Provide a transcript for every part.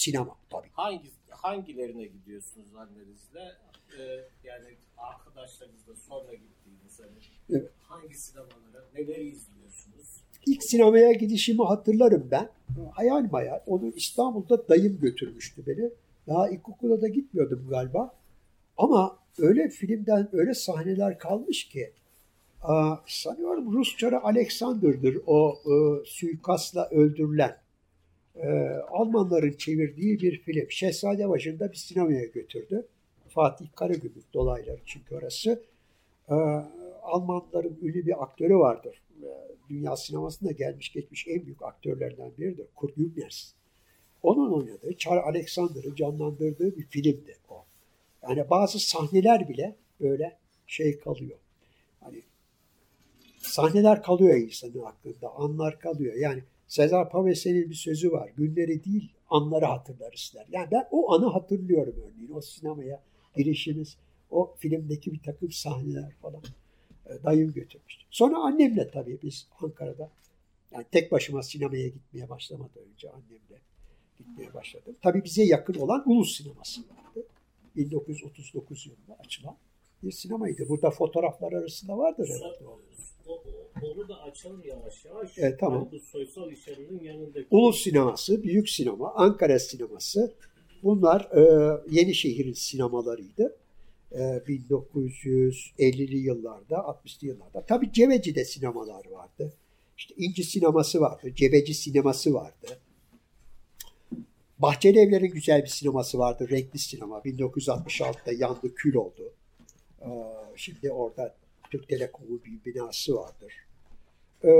sinema. Tabii. Hangi hangilerine gidiyorsunuz annenizle? Ee, yani arkadaşlarınızla sonra gittiğiniz hani Evet. hangi sinemalara neleri izliyorsunuz? İlk sinemaya gidişimi hatırlarım ben. Hayal hayal. Onu İstanbul'da dayım götürmüştü beni. Daha ilkokula da gitmiyordum galiba. Ama öyle filmden öyle sahneler kalmış ki sanıyorum Rusçarı Alexander'dır o e, suikastla öldürülen. E, Almanların çevirdiği bir film. Şehzade başında bir sinemaya götürdü. Fatih Karagümrük dolayları çünkü orası. E, Almanların ünlü bir aktörü vardır. E, Dünya sinemasında gelmiş geçmiş en büyük aktörlerden biridir. Kurt Gübners. Onun oynadığı, Charles Alexander'ı canlandırdığı bir filmdi o. Yani bazı sahneler bile böyle şey kalıyor. Hani sahneler kalıyor insanın aklında, anlar kalıyor. Yani Sezar Paves'in bir sözü var. Günleri değil, anları hatırlarız der. Yani ben o anı hatırlıyorum örneğin. O sinemaya girişimiz, o filmdeki bir takım sahneler falan. E, Dayım götürmüştü. Sonra annemle tabii biz Ankara'da yani tek başıma sinemaya gitmeye başlamadan önce annemle gitmeye başladım. Tabii bize yakın olan Ulus Sineması vardı. 1939 yılında açılan bir sinemaydı. Burada fotoğraflar arasında vardır herhalde onu da açalım yavaş yavaş. Evet, tamam. Bu soysal işlerinin yanındaki. Ulus Sineması, Büyük Sinema, Ankara Sineması bunlar e, Yenişehir'in sinemalarıydı. E, 1950'li yıllarda, 60'lı yıllarda. Tabii Cebeci'de sinemalar vardı. İşte İnci Sineması vardı, Cebeci Sineması vardı. Bahçeli Evler'in güzel bir sineması vardı, renkli sinema. 1966'da yandı, kül oldu. E, şimdi orada Türk Telekom'un bir binası vardır. E,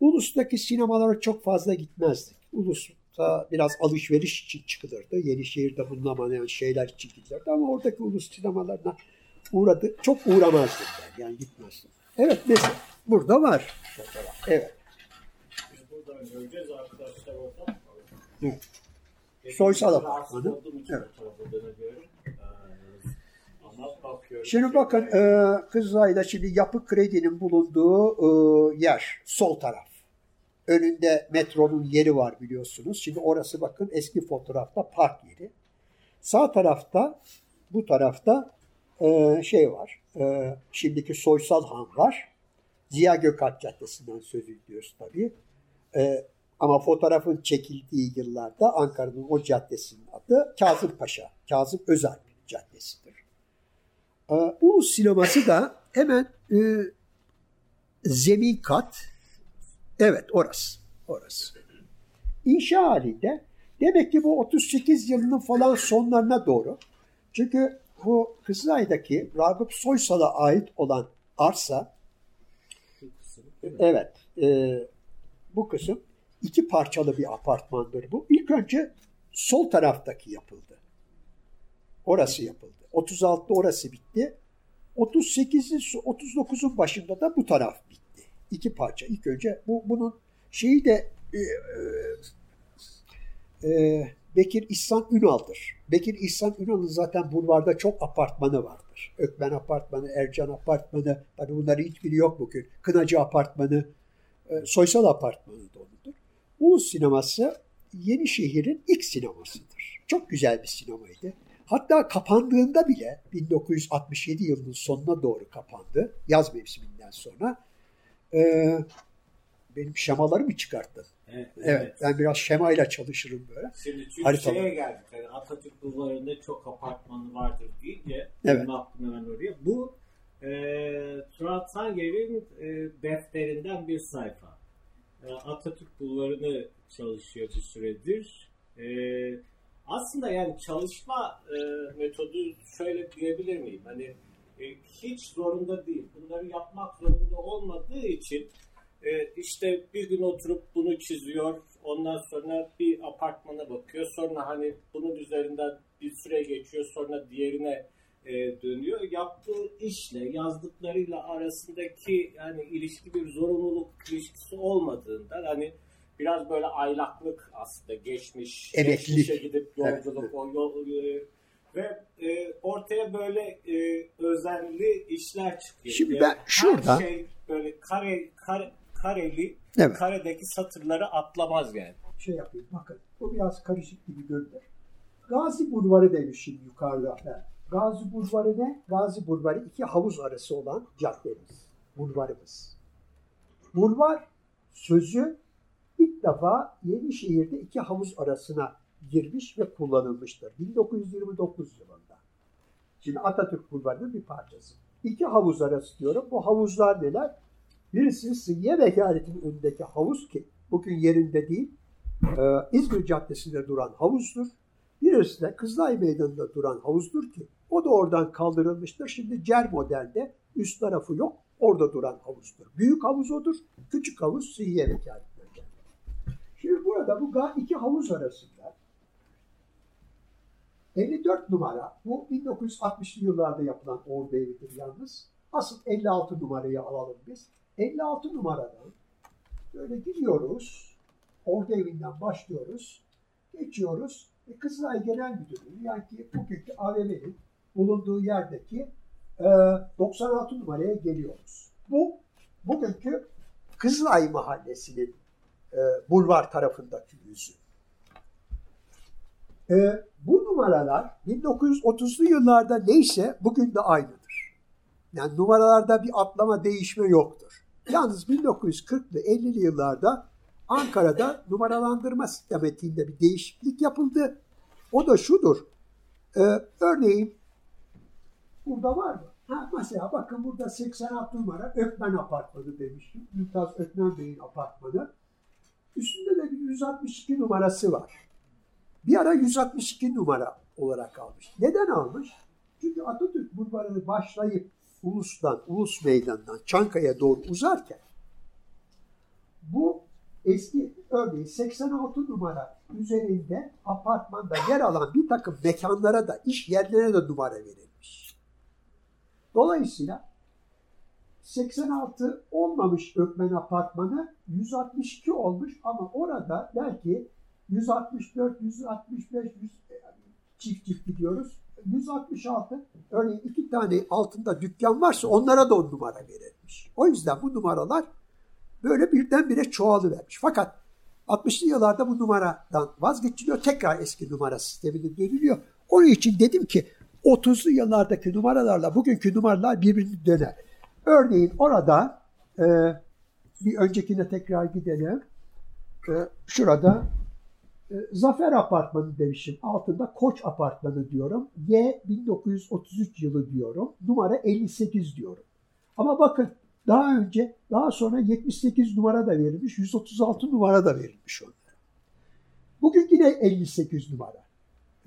Ulus'taki sinemalara çok fazla gitmezdik. Ulus'ta biraz alışveriş için çıkılırdı. Yenişehir'de bulunamayan şeyler için gidilirdi ama oradaki ulus sinemalarına uğradı. Çok uğramazdım ben yani gitmezdim. Evet mesela burada var. Evet. Buradan göreceğiz arkadaşlar orada. Soysal apartmanı. Evet. bu tarafa dönemiyorum. Ee, Ama bakıyorum. Şimdi bakın e, Kızılay'da şimdi yapı kredinin bulunduğu e, yer sol taraf. Önünde metronun yeri var biliyorsunuz. Şimdi orası bakın eski fotoğrafta park yeri. Sağ tarafta bu tarafta e, şey var. E, şimdiki Soysal Han var. Ziya Gökalp Caddesi'nden söz ediyoruz tabii. E, ama fotoğrafın çekildiği yıllarda Ankara'nın o caddesinin adı Kazım Paşa, Kazım Özalp Caddesi'dir. Ee, Ulus sineması da hemen e, zemin kat. Evet orası. Orası. İnşa halinde demek ki bu 38 yılının falan sonlarına doğru. Çünkü bu Kızılay'daki Ragıp Soysal'a ait olan arsa evet e, bu kısım iki parçalı bir apartmandır bu. İlk önce sol taraftaki yapıldı. Orası yapıldı. 36'da orası bitti. 38'in 39'un başında da bu taraf bitti. İki parça. İlk önce bu bunun şeyi de e, e, e, Bekir İhsan Ünal'dır. Bekir İhsan Ünal'ın zaten bulvarda çok apartmanı vardır. Ökmen Apartmanı, Ercan Apartmanı, tabii bunların hiçbiri yok bugün. Kınacı Apartmanı, e, Soysal Apartmanı da onudur. Ulus Sineması Yenişehir'in ilk sinemasıdır. Çok güzel bir sinemaydı. Hatta kapandığında bile 1967 yılının sonuna doğru kapandı. Yaz mevsiminden sonra. Ee, benim şemalarımı çıkarttın. Evet, Evet, ben biraz şemayla çalışırım böyle. Şimdi çünkü Haritalar. şeye geldik. Yani Atatürk bulvarında çok apartmanı vardır deyince Evet. benim hemen oraya. Bu e, Turat Sanger'in e, defterinden bir sayfa. E, Atatürk bulvarını çalışıyor bir süredir. E, aslında yani çalışma e, metodu şöyle diyebilir miyim? Hani e, hiç zorunda değil. Bunları yapmak zorunda olmadığı için e, işte bir gün oturup bunu çiziyor. Ondan sonra bir apartmana bakıyor. Sonra hani bunun üzerinden bir süre geçiyor. Sonra diğerine e, dönüyor. Yaptığı işle yazdıklarıyla arasındaki yani ilişki bir zorunluluk ilişkisi olmadığından hani biraz böyle aylaklık aslında geçmiş. Emeklilik. Geçmişe gidip yolculuk Evet, o yol e, ve e, ortaya böyle e, özenli işler çıkıyor. Şimdi ben şurada- her şey böyle kare, kare kareli Evet. karedeki satırları atlamaz yani. Şey yapayım bakın. Bu biraz karışık gibi görünür. Gazi Bulvarı demişim yukarıda. ben. Gazi Bulvarı ne? Gazi Bulvarı iki havuz arası olan caddemiz. Bulvarımız. Bulvar sözü ilk defa Yenişehir'de iki havuz arasına girmiş ve kullanılmıştır. 1929 yılında. Şimdi Atatürk Bulvarı'nın bir parçası. İki havuz arası diyorum. Bu havuzlar neler? Birisi Sıhhiye Vekaleti'nin önündeki havuz ki bugün yerinde değil. Ee, İzmir Caddesi'nde duran havuzdur. Birisi de Kızılay Meydanı'nda duran havuzdur ki o da oradan kaldırılmıştır. Şimdi CER modelde üst tarafı yok. Orada duran havuzdur. Büyük havuz odur. Küçük havuz gelir. Şimdi burada bu iki havuz arasında 54 numara, bu 1960'lı yıllarda yapılan Ordu evidir yalnız. Asıl 56 numarayı alalım biz. 56 numaradan böyle gidiyoruz. Ordu evinden başlıyoruz. Geçiyoruz. E, Kızılay Genel Müdürlüğü yani ki bugünkü AVM'nin bulunduğu yerdeki e, 96 numaraya geliyoruz. Bu bugünkü Kızılay Mahallesi'nin e, bulvar tarafındaki yüzü. E, bu numaralar 1930'lu yıllarda neyse bugün de aynıdır. Yani numaralarda bir atlama değişme yoktur. Yalnız 1940'lı 50'li yıllarda Ankara'da numaralandırma sistematiğinde bir değişiklik yapıldı. O da şudur. E, örneğin burada var mı? Ha, mesela bakın burada 86 numara Ökmen Apartmanı demiştim. Mümtaz Ökmen Bey'in apartmanı. Üstünde de bir 162 numarası var. Bir ara 162 numara olarak almış. Neden almış? Çünkü Atatürk Bulvarı'nı başlayıp Ulus'tan, Ulus Meydanı'ndan Çankaya doğru uzarken bu eski örneğin 86 numara üzerinde apartmanda yer alan bir takım mekanlara da iş yerlerine de numara verilmiş. Dolayısıyla 86 olmamış Ökmen apartmanı 162 olmuş ama orada belki 164, 165, 100, çift çift gidiyoruz. 166 örneğin iki tane altında dükkan varsa onlara da on numara verilmiş. O yüzden bu numaralar böyle birdenbire çoğalıvermiş. Fakat 60'lı yıllarda bu numaradan vazgeçiliyor. Tekrar eski numara sistemine dönülüyor. Onun için dedim ki 30'lu yıllardaki numaralarla bugünkü numaralar birbirini döner. Örneğin orada e, bir öncekine tekrar gidelim. E, şurada e, Zafer Apartmanı demişim. Altında Koç Apartmanı diyorum. Y 1933 yılı diyorum. Numara 58 diyorum. Ama bakın daha önce, daha sonra 78 numara da verilmiş, 136 numara da verilmiş onlara. Bugün yine 58 numara.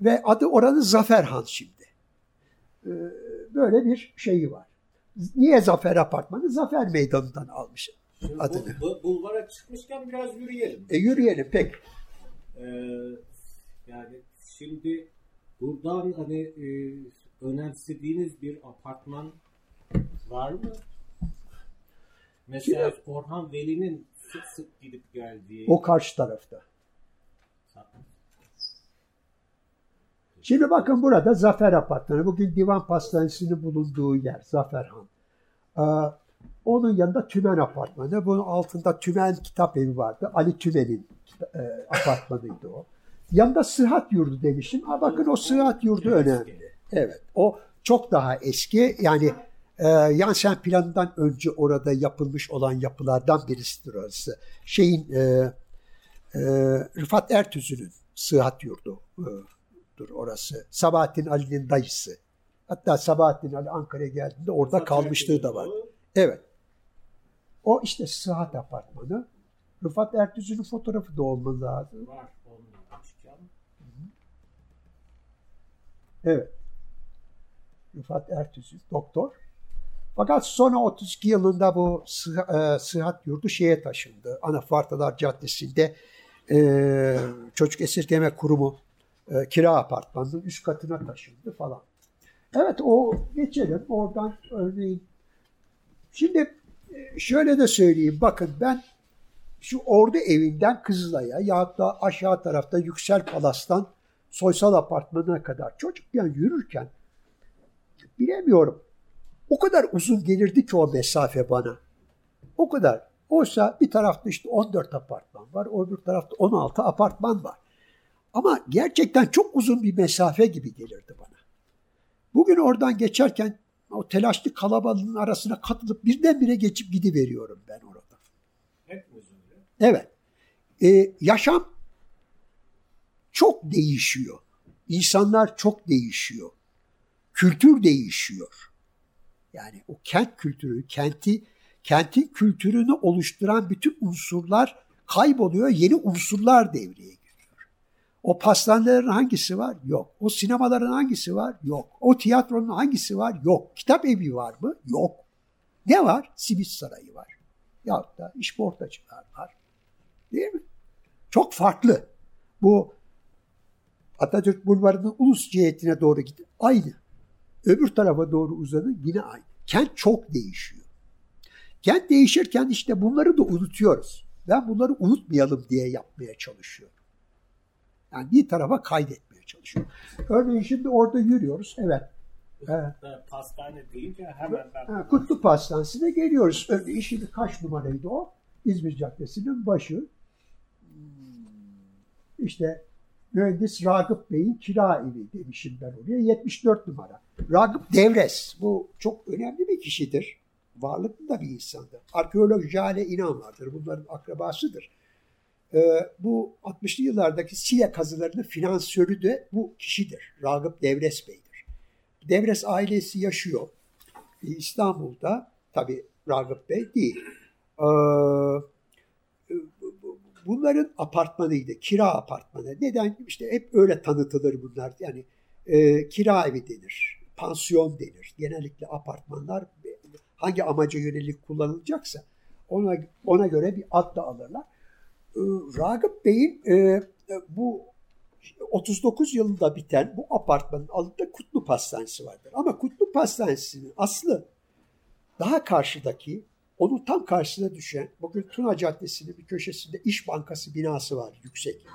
Ve adı oranın Zaferhan şimdi. Ee, böyle bir şeyi var. Niye Zafer Apartmanı? Zafer Meydanı'ndan almış adını. Bu, bu, bulvara çıkmışken biraz yürüyelim. E yürüyelim pek. Ee, yani şimdi buradan hani e, önemsediğiniz bir apartman var mı? Mesela Orhan Veli'nin sık sık gidip geldiği O karşı tarafta. Şimdi bakın burada Zafer Apartmanı. Bugün Divan Pastanesi'nin bulunduğu yer Zaferhan. Ee, onun yanında Tümen Apartmanı. Bunun altında Tümen Kitap Evi vardı. Ali Tümen'in e, apartmanıydı o. Yanında Sıhhat Yurdu demiştim. Ha, bakın o Sıhhat Yurdu önemli. Evet. O çok daha eski. Yani e, Yansen planından önce orada yapılmış olan yapılardan birisidir orası. Şeyin e, e, Rıfat Ertüz'ün Sıhhat Yurdu e, dur orası. Sabahattin Ali'nin dayısı. Hatta Sabahattin Ali Ankara'ya geldiğinde orada kalmışlığı da var. Evet. O işte Sıhhat Apartmanı. Rıfat Ertüz'ün fotoğrafı da olmalı lazım. Var. Evet. Rıfat Ertüz'ün doktor. Fakat sonra 32 yılında bu e, sıhhat yurdu şeye taşındı. Anafartalar Caddesi'nde e, Çocuk Esirgeme Kurumu e, kira apartmanının üst katına taşındı falan. Evet o geçelim oradan örneğin. Şimdi e, şöyle de söyleyeyim bakın ben şu ordu evinden Kızılay'a ya da aşağı tarafta Yüksel Palas'tan Soysal Apartmanı'na kadar çocukken yürürken bilemiyorum o kadar uzun gelirdi ki o mesafe bana. O kadar. Oysa bir tarafta işte 14 apartman var, öbür tarafta 16 apartman var. Ama gerçekten çok uzun bir mesafe gibi gelirdi bana. Bugün oradan geçerken o telaşlı kalabalığın arasına katılıp birdenbire geçip gidiveriyorum ben orada. Hep uzun. Evet. Ee, yaşam çok değişiyor. İnsanlar çok değişiyor. Kültür değişiyor. Yani o kent kültürü, kenti, kentin kültürünü oluşturan bütün unsurlar kayboluyor. Yeni unsurlar devreye giriyor. O pastanelerin hangisi var? Yok. O sinemaların hangisi var? Yok. O tiyatronun hangisi var? Yok. Kitap evi var mı? Yok. Ne var? Simit Sarayı var. Yahut da işportacılar var. Değil mi? Çok farklı. Bu Atatürk Bulvarı'nın ulus cihetine doğru gitti. Aynı. Öbür tarafa doğru uzadı yine aynı. Kent çok değişiyor. Kent değişirken işte bunları da unutuyoruz. Ben bunları unutmayalım diye yapmaya çalışıyorum. Yani bir tarafa kaydetmeye çalışıyorum. Örneğin şimdi orada yürüyoruz. Evet. evet. Pastane deyince hemen ben... Ha, Kutlu Pastanesi'ne geliyoruz. Örneğin şimdi kaç numaraydı o? İzmir Caddesi'nin başı. İşte mühendis Ragıp Bey'in kira evi demişim ben oraya. 74 numara. Ragıp Devres. Bu çok önemli bir kişidir. Varlıklı da bir insandır. Arkeolog Jale İnan vardır. Bunların akrabasıdır. Ee, bu 60'lı yıllardaki Sile kazılarının finansörü de bu kişidir. Ragıp Devres Bey'dir. Devres ailesi yaşıyor. İstanbul'da tabi Ragıp Bey değil. Ee, bunların apartmanıydı. Kira apartmanı. Neden? İşte hep öyle tanıtılır bunlar. Yani e, kira evi denir. Pansiyon denir. Genellikle apartmanlar hangi amaca yönelik kullanılacaksa ona ona göre bir ad da alırlar. E, Ragıp Bey'in e, bu 39 yılında biten bu apartmanın altında Kutlu Pastanesi vardır. Ama Kutlu Pastanesi'nin aslı daha karşıdaki onun tam karşısına düşen, bugün Tuna Caddesi'nin bir köşesinde İş Bankası binası var yüksek.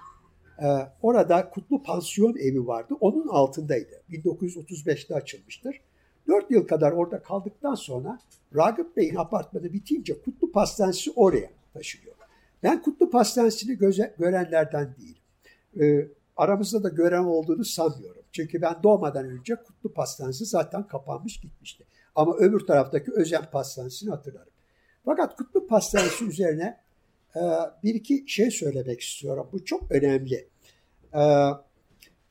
Ee, orada Kutlu Pansiyon evi vardı. Onun altındaydı. 1935'te açılmıştır. 4 yıl kadar orada kaldıktan sonra Ragıp Bey'in apartmanı bitince Kutlu Pastanesi oraya taşınıyor. Ben Kutlu Pastanesi'ni göze, görenlerden değilim. Ee, aramızda da gören olduğunu sanmıyorum. Çünkü ben doğmadan önce Kutlu Pastanesi zaten kapanmış gitmişti. Ama öbür taraftaki Özen Pastanesi'ni hatırlarım. Fakat Kutlu Pastanesi üzerine e, bir iki şey söylemek istiyorum. Bu çok önemli. E,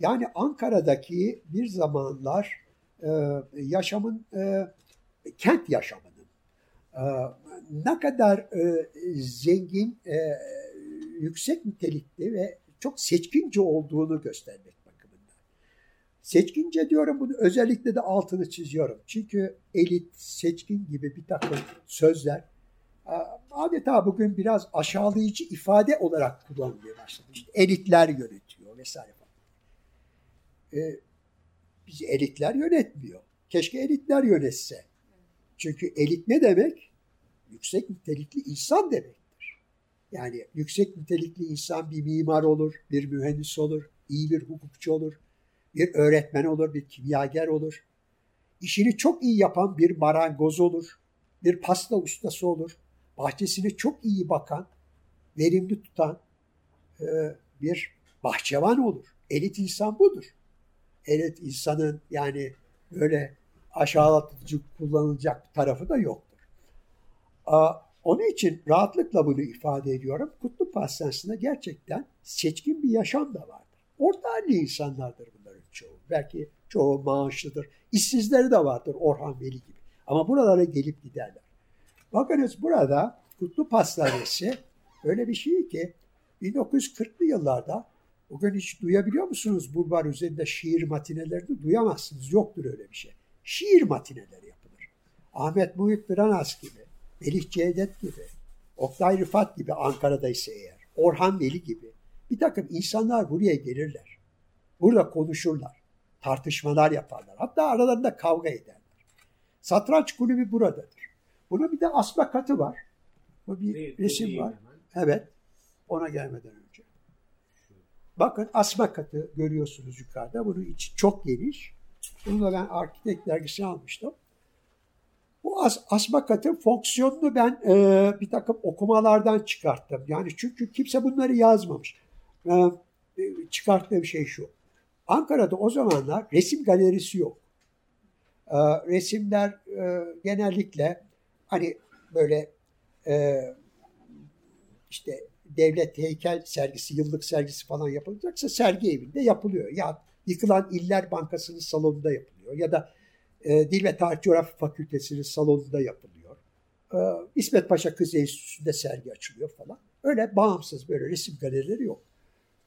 yani Ankara'daki bir zamanlar e, yaşamın, e, kent yaşamının e, ne kadar e, zengin, e, yüksek nitelikli ve çok seçkince olduğunu göstermek bakımından. Seçkince diyorum bunu özellikle de altını çiziyorum. Çünkü elit, seçkin gibi bir takım sözler adeta bugün biraz aşağılayıcı ifade olarak kullanılmaya başladı. İşte elitler yönetiyor vesaire falan. Ee, bizi elitler yönetmiyor. Keşke elitler yönetse. Çünkü elit ne demek? Yüksek nitelikli insan demektir. Yani yüksek nitelikli insan bir mimar olur, bir mühendis olur, iyi bir hukukçu olur, bir öğretmen olur, bir kimyager olur. İşini çok iyi yapan bir marangoz olur, bir pasta ustası olur, bahçesine çok iyi bakan, verimli tutan e, bir bahçevan olur. Elit insan budur. Elit insanın yani böyle aşağılatıcı kullanılacak tarafı da yoktur. Onun için rahatlıkla bunu ifade ediyorum. Kutlu Pastanesi'nde gerçekten seçkin bir yaşam da vardır. Orta halli insanlardır bunların çoğu. Belki çoğu maaşlıdır. İşsizleri de vardır Orhan Veli gibi. Ama buralara gelip giderler. Bakınız burada Kutlu Pastanesi öyle bir şey ki 1940'lı yıllarda bugün hiç duyabiliyor musunuz bulvar üzerinde şiir matinelerini duyamazsınız. Yoktur öyle bir şey. Şiir matineleri yapılır. Ahmet Muhit Biranas gibi, Melih Cevdet gibi, Oktay Rıfat gibi Ankara'da ise eğer, Orhan Veli gibi bir takım insanlar buraya gelirler. Burada konuşurlar. Tartışmalar yaparlar. Hatta aralarında kavga ederler. Satranç kulübü buradadır. Bunun bir de asma katı var. Bu bir değil, resim değil var. Hemen. Evet. Ona gelmeden önce. Bakın asma katı görüyorsunuz yukarıda. Bunun içi çok geniş. Bunu da ben Arkitekt dergisine almıştım. Bu as, asma katın fonksiyonunu ben e, bir takım okumalardan çıkarttım. Yani çünkü kimse bunları yazmamış. E, çıkarttığım şey şu. Ankara'da o zamanlar resim galerisi yok. E, resimler e, genellikle hani böyle e, işte devlet heykel sergisi, yıllık sergisi falan yapılacaksa sergi evinde yapılıyor. Ya yıkılan İller Bankası'nın salonunda yapılıyor ya da e, Dil ve Tarih Coğrafya Fakültesi'nin salonunda yapılıyor. E, İsmet Paşa Kız Enstitüsü'nde sergi açılıyor falan. Öyle bağımsız böyle resim galerileri yok.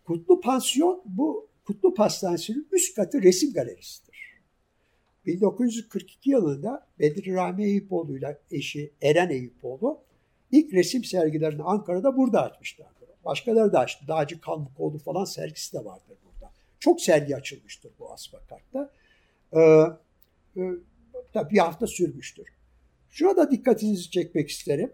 Kutlu Pansiyon bu Kutlu Pastanesi'nin üst katı resim galerisidir. 1942 yılında Bedri Rami Eyüpoğlu ile eşi Eren Eyüpoğlu ilk resim sergilerini Ankara'da burada açmışlardır. Başkaları da açtı. Dağcı Kalmıkoğlu falan sergisi de vardır burada. Çok sergi açılmıştır bu Asfakart'ta. Ee, tabii bir hafta sürmüştür. Şuna da dikkatinizi çekmek isterim.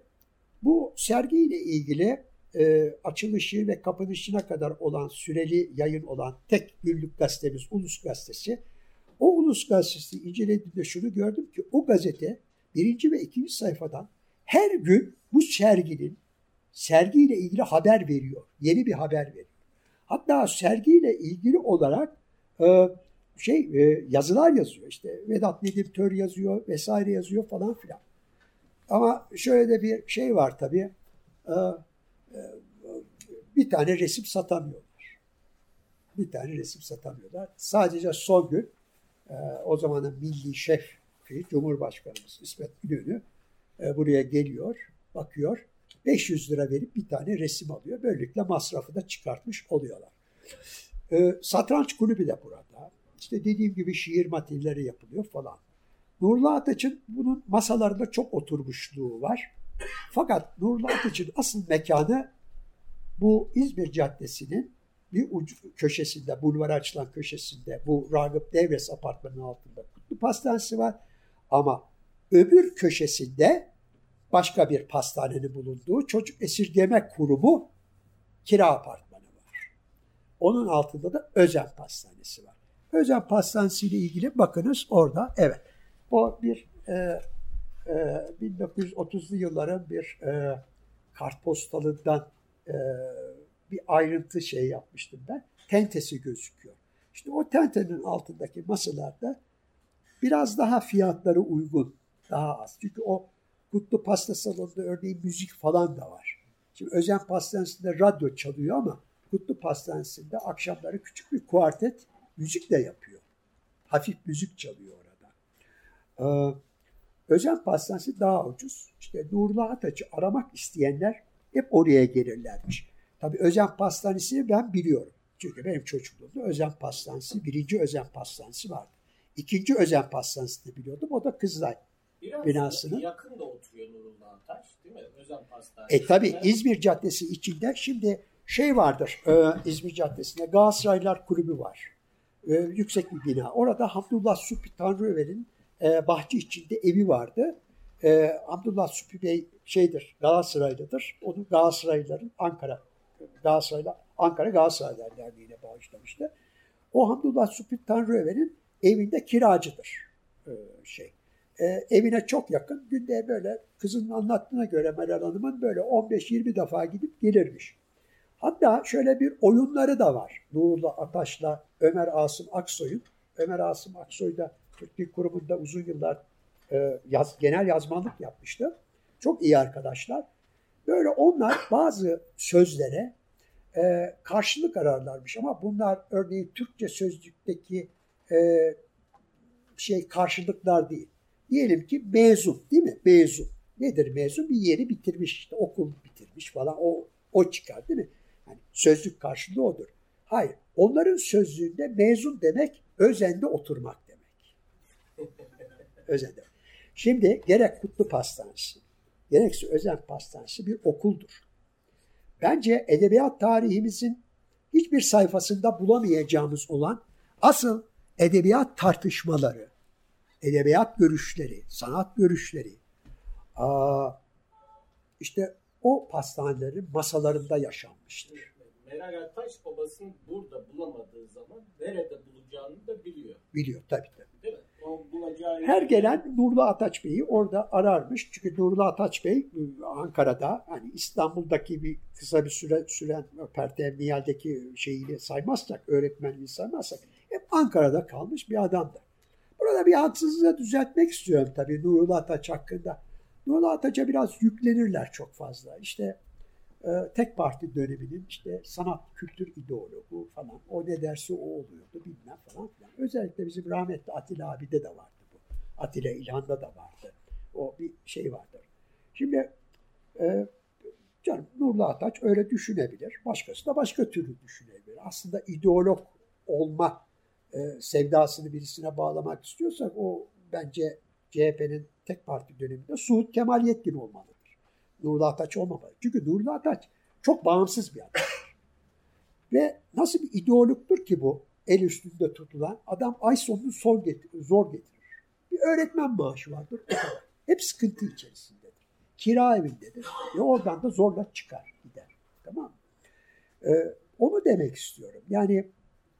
Bu sergiyle ilgili e, açılışı ve kapanışına kadar olan süreli yayın olan tek günlük gazetemiz Ulus Gazetesi. O Ulus Gazetesi incelediğimde şunu gördüm ki o gazete birinci ve ikinci sayfadan her gün bu serginin sergiyle ilgili haber veriyor. Yeni bir haber veriyor. Hatta sergiyle ilgili olarak e, şey e, yazılar yazıyor. İşte Vedat Nedim Tör yazıyor vesaire yazıyor falan filan. Ama şöyle de bir şey var tabii. E, e, bir tane resim satamıyorlar. Bir tane resim satamıyorlar. Sadece son gün e, o zamanın milli şef Cumhurbaşkanımız İsmet İnönü e, buraya geliyor, bakıyor. 500 lira verip bir tane resim alıyor. Böylelikle masrafı da çıkartmış oluyorlar. E, satranç kulübü de burada. İşte dediğim gibi şiir matinleri yapılıyor falan. Nurlu Ataç'ın bunun masalarında çok oturmuşluğu var. Fakat Nurlu Ataç'ın asıl mekanı bu İzmir Caddesi'nin bir ucu, köşesinde, bulvara açılan köşesinde bu Ragıp Devres apartmanının altında Kutlu Pastanesi var. Ama öbür köşesinde başka bir pastanenin bulunduğu çocuk esirgeme kurumu kira apartmanı var. Onun altında da Özen Pastanesi var. Özen Pastanesi ile ilgili bakınız orada evet. O bir e, e, 1930'lu yılların bir e, kartpostalından e, bir ayrıntı şey yapmıştım ben. Tentesi gözüküyor. İşte o tentenin altındaki masalarda biraz daha fiyatları uygun, daha az. Çünkü o Kutlu Pasta Salonu'nda örneğin müzik falan da var. Şimdi Özen Pastanesi'nde radyo çalıyor ama Kutlu Pastanesi'nde akşamları küçük bir kuartet müzik de yapıyor. Hafif müzik çalıyor orada. Ee, Özen Pastanesi daha ucuz. İşte Nurlu Ataç'ı aramak isteyenler hep oraya gelirlermiş. Tabii Özen Pastanesi'ni ben biliyorum. Çünkü benim çocukluğumda Özen Pastanesi, birinci Özen Pastanesi vardı. İkinci Özen Pastanesi'ni biliyordum. O da Kızılay Biraz binasının. yakın da oturuyor Nurullah Taş değil mi? Özen Pastanesi. E tabi İzmir Caddesi içinde şimdi şey vardır e, İzmir Caddesi'nde Galatasaraylar Kulübü var. E, yüksek bir bina. Orada Hamdullah Supi Tanrıöver'in e, bahçe içinde evi vardı. E, Hamdullah Supi Bey şeydir Galatasaraylıdır. Onu Galatasaraylıların Ankara Galatasaraylı Ankara Galatasaraylar Derneği'ne bağışlamıştı. O Hamdullah Supi Tanrıöver'in evinde kiracıdır e, şey e, evine çok yakın. Günde böyle kızının anlattığına göre Meral Hanım'ın böyle 15-20 defa gidip gelirmiş. Hatta şöyle bir oyunları da var. Nurlu Ataş'la Ömer Asım Aksoy'un. Ömer Asım Aksoy da Türk Dil Kurumu'nda uzun yıllar e, yaz, genel yazmanlık yapmıştı. Çok iyi arkadaşlar. Böyle onlar bazı sözlere e, karşılık ararlarmış ama bunlar örneğin Türkçe sözlükteki e, şey karşılıklar değil. Diyelim ki mezun değil mi? Mezun. Nedir mezun? Bir yeri bitirmiş işte okul bitirmiş falan o o çıkar değil mi? Yani sözlük karşılığı odur. Hayır. Onların sözlüğünde mezun demek özende oturmak demek. özende. Şimdi gerek Kutlu Pastanesi, gerekse Özen Pastanesi bir okuldur. Bence edebiyat tarihimizin hiçbir sayfasında bulamayacağımız olan asıl edebiyat tartışmaları, edebiyat görüşleri, sanat görüşleri, aa, işte o pastanelerin masalarında yaşanmıştır. Meral Ertaş babasını burada bulamadığı zaman nerede bulacağını da biliyor. Biliyor tabii tabii. Değil mi? Her gelen Nurlu Ataç Bey'i orada ararmış. Çünkü Nurlu Ataç Bey Ankara'da hani İstanbul'daki bir kısa bir süre süren Perte Emniyal'deki şeyini saymazsak, öğretmenliği saymazsak hep Ankara'da kalmış bir adamdır. Burada bir haksızlığı düzeltmek istiyorum tabii Nurullah Ataç hakkında. Nurullah Ataç'a biraz yüklenirler çok fazla. İşte e, tek parti döneminin işte sanat kültür ideologu falan. O ne derse o oluyordu bilmem falan filan. Özellikle bizim rahmetli Atilla abide de vardı bu. Atilla İlhan'da da vardı. O bir şey vardır. Şimdi e, canım Nurullah Ataç öyle düşünebilir. Başkası da başka türlü düşünebilir. Aslında ideolog olma e, sevdasını birisine bağlamak istiyorsak o bence CHP'nin tek parti döneminde Suud Kemal Yetkin olmalıdır. Nurullah Ataç olmamalı. Çünkü Nurullah Ataç çok bağımsız bir adam. Ve nasıl bir ideologtur ki bu el üstünde tutulan adam ay sonunu zor getirir. Zor getirir. Bir öğretmen maaşı vardır. Hep sıkıntı içerisindedir. Kira evindedir. Ve oradan da zorla çıkar gider. Tamam mı? Ee, onu demek istiyorum. Yani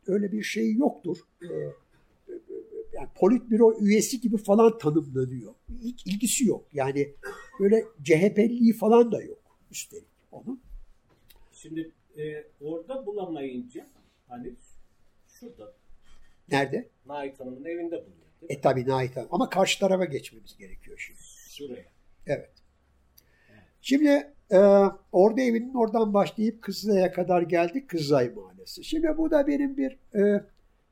öyle bir şey yoktur. Ee, yani politbüro üyesi gibi falan tanımlanıyor. Hiç ilgisi yok. Yani böyle CHP'liği falan da yok üstelik onun. Şimdi e, orada bulamayınca hani şurada. Nerede? Nait Hanım'ın evinde buluyor. E tabi Nait Hanım. Ama karşı tarafa geçmemiz gerekiyor şimdi. Şuraya. Evet. Şimdi e, orada evinin oradan başlayıp Kızılay'a kadar geldik. Kızılay Mahallesi. Şimdi bu da benim bir e,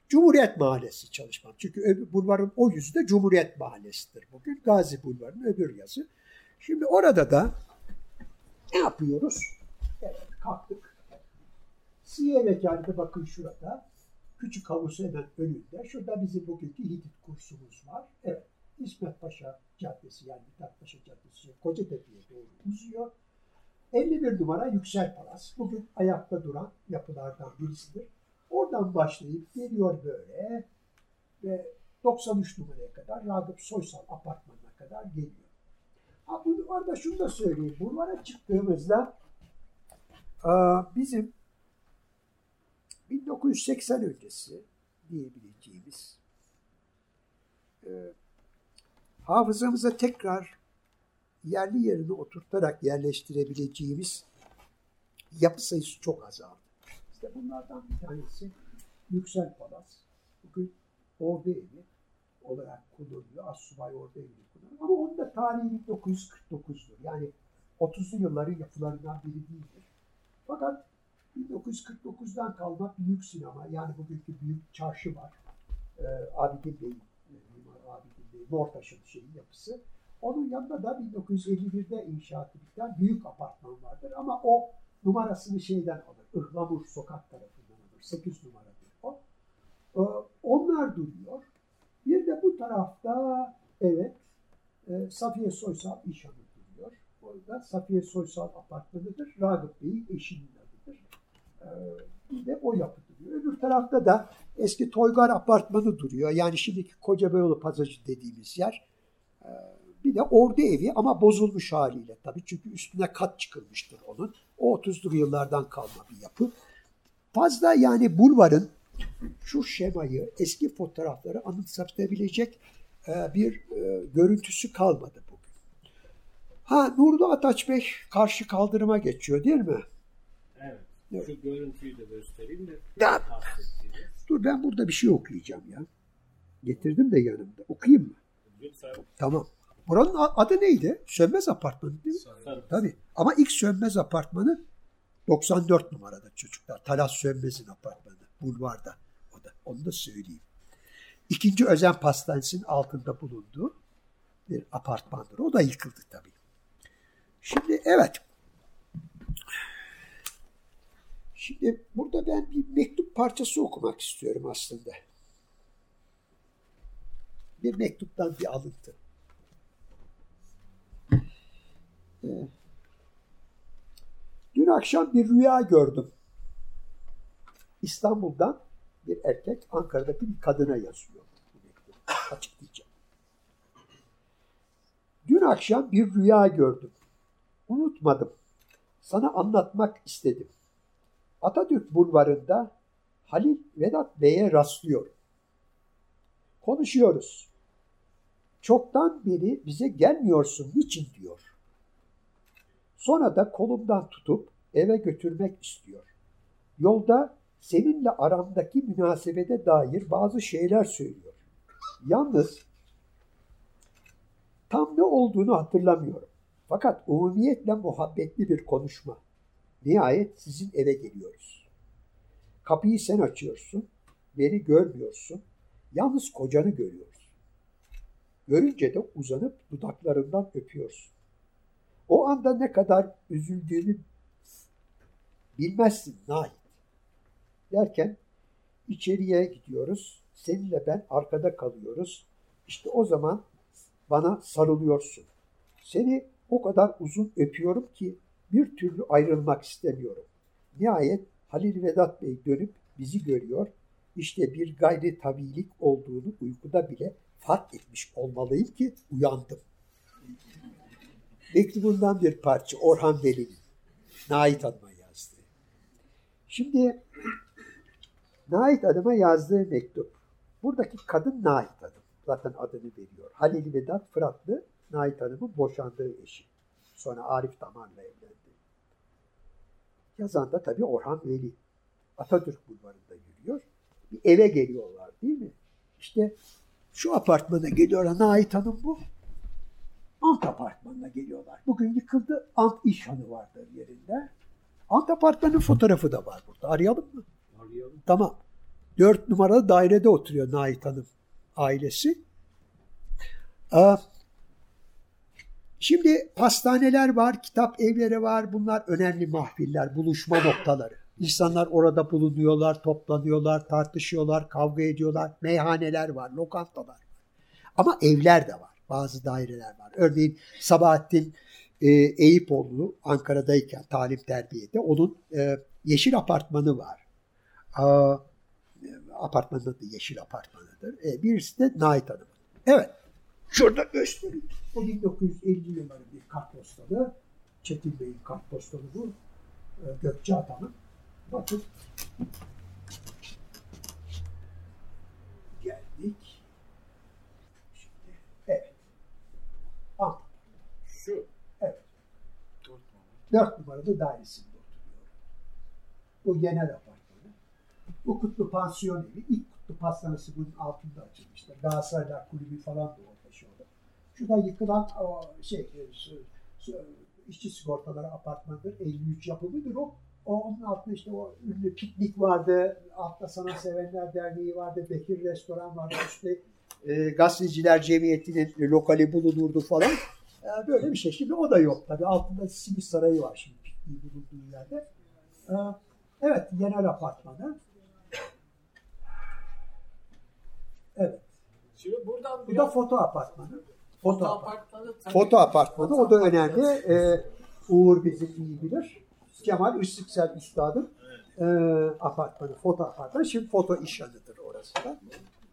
Cumhuriyet Mahallesi çalışmam. Çünkü bulvarın o yüzü de Cumhuriyet Mahallesi'dir. Bugün Gazi Bulvarı'nın öbür yazı. Şimdi orada da ne yapıyoruz? Evet kalktık. Siye mekanında bakın şurada. Küçük havuz hemen önünde. Şurada bizim bugünkü Hitit kursumuz var. Evet. İsmet Paşa Caddesi yani Mithat Paşa Caddesi Kocatepe'ye doğru uzuyor. 51 numara Yüksel Palas. Bugün ayakta duran yapılardan birisidir. Oradan başlayıp geliyor böyle ve 93 numaraya kadar Ragıp Soysal apartmanına kadar geliyor. Ha, bu arada şunu da söyleyeyim. Bulvara çıktığımızda bizim 1980 öncesi diyebileceğimiz e, hafızamıza tekrar yerli yerine oturtarak yerleştirebileceğimiz yapı sayısı çok azaldı. İşte bunlardan bir tanesi Yüksel Palas. Bugün ordu evi olarak kullanılıyor. Assubay ordu evi kullanılıyor. Ama onun da tarihi 1949'dur. Yani 30'lu yılların yapılarından biri değildir. Fakat 1949'dan kalma büyük sinema, yani bugünkü büyük çarşı var. Ee, Abidin Bey'in, Mimar Abidin Bey'in, Mortaş'ın şeyin yapısı. Onun yanında da 1951'de inşaatı biten büyük apartman vardır ama o numarasını şeyden alır. Ihlamur sokak tarafından alır. 8 numaradır o. Ee, onlar duruyor. Bir de bu tarafta evet e, Safiye Soysal İşhanı duruyor. Orada Safiye Soysal apartmanıdır. Ragıp Bey'in eşinin adıdır. Ee, bir de o yapı duruyor. Öbür tarafta da eski Toygar apartmanı duruyor. Yani şimdiki Kocabeyoğlu Pasajı dediğimiz yer. Ee, bir de ordu evi ama bozulmuş haliyle tabii. Çünkü üstüne kat çıkılmıştır onun. O 30'lu yıllardan kalma bir yapı. Fazla yani bulvarın şu şemayı, eski fotoğrafları anımsatabilecek e, bir e, görüntüsü kalmadı bugün. Ha Nurlu Ataç Bey karşı kaldırıma geçiyor değil mi? Evet. evet. Şu görüntüyü de göstereyim de. Ya, dur ben burada bir şey okuyacağım ya. Getirdim de yanımda. Okuyayım mı? Lütfen. Tamam. Buranın adı neydi? Sönmez Apartmanı değil mi? Tabii. Tabii. Ama ilk Sönmez Apartmanı 94 numarada çocuklar. Talas Sönmez'in apartmanı. Bulvarda. O da. Onu da söyleyeyim. İkinci Özen Pastanesi'nin altında bulunduğu bir apartmandır. O da yıkıldı tabii. Şimdi evet. Şimdi burada ben bir mektup parçası okumak istiyorum aslında. Bir mektuptan bir alıntı. Dün akşam bir rüya gördüm. İstanbul'dan bir erkek Ankara'daki bir kadına yazıyor. Açıklayacağım. Dün akşam bir rüya gördüm. Unutmadım. Sana anlatmak istedim. Atatürk Bulvarı'nda Halil Vedat Bey'e rastlıyorum. Konuşuyoruz. çoktan beri bize gelmiyorsun niçin diyor. Sonra da kolumdan tutup eve götürmek istiyor. Yolda seninle aramdaki münasebete dair bazı şeyler söylüyor. Yalnız tam ne olduğunu hatırlamıyorum. Fakat umumiyetle muhabbetli bir konuşma. Nihayet sizin eve geliyoruz. Kapıyı sen açıyorsun. Beni görmüyorsun. Yalnız kocanı görüyorsun. Görünce de uzanıp dudaklarından öpüyorsun. O anda ne kadar üzüldüğünü bilmezsin Nahit. Derken içeriye gidiyoruz. Seninle ben arkada kalıyoruz. İşte o zaman bana sarılıyorsun. Seni o kadar uzun öpüyorum ki bir türlü ayrılmak istemiyorum. Nihayet Halil Vedat Bey dönüp bizi görüyor. İşte bir gayri tabiilik olduğunu uykuda bile fark etmiş olmalıyım ki uyandım. Mektubundan bir parça Orhan Veli'nin Nait Hanım'a yazdı. Şimdi Nait Hanım'a yazdığı mektup. Buradaki kadın Nait Hanım. Zaten adını veriyor. Halil Vedat Fıratlı Nait Hanım'ın boşandığı eşi. Sonra Arif Damar'la evlendi. Yazan da tabii Orhan Veli. Atatürk Bulvarı'nda yürüyor. Bir eve geliyorlar değil mi? İşte şu apartmana geliyorlar. Nait Hanım bu. Ant apartmanına geliyorlar. Bugün yıkıldı. Ant İşhanı vardır yerinde. Ant apartmanın fotoğrafı da var burada. Arayalım mı? Arayalım. Tamam. Dört numaralı dairede oturuyor Nait Hanım ailesi. Aa, Şimdi pastaneler var, kitap evleri var. Bunlar önemli mahfiller, buluşma noktaları. İnsanlar orada bulunuyorlar, toplanıyorlar, tartışıyorlar, kavga ediyorlar. Meyhaneler var, lokantalar var. Ama evler de var. Bazı daireler var. Örneğin Sabahattin e, Eyüpoğlu Ankara'dayken talim terbiyede onun e, yeşil apartmanı var. Aa, apartmanın adı yeşil apartmanıdır. E, birisi de Nait Hanım. Evet. Şurada göstereyim. Bu 1950 yılları bir kartpostalı. Çetin Bey'in kartpostalı bu. E, Gökçe Atan'ın. Bakın. Geldik. Şimdi, evet. Ah, Şu. evet. Dört numaralı dairesinde oturuyor. Bu genel apartmanı. Bu Kutlu Pansiyon evi. İlk Kutlu Pastanesi bunun altında açılmıştır. Galatasaraylar Kulübü falan da orada şu anda. Şurada yıkılan o şey, e, işçi sigortaları apartmanıdır. 53 yapımıdır o. O onun altında işte o ünlü piknik vardı. Altta Sanat Sevenler Derneği vardı. Bekir Restoran vardı. İşte e, Gazeteciler Cemiyeti'nin lokali bulunurdu falan. E, böyle bir şey. Şimdi o da yok tabii. Altında Simit Sarayı var şimdi pikniği bulunduğu yerde. E, evet, genel apartmanı. Evet. Şimdi buradan Bu da foto apartmanı. Foto, foto apartmanı. tabii- Foto apartmanı. O da önemli. E, Uğur bizi iyi bilir. Kemal Işıksel Üstad'ın e, apartmanı. Foto apartmanı. Şimdi foto işhanıdır orası da.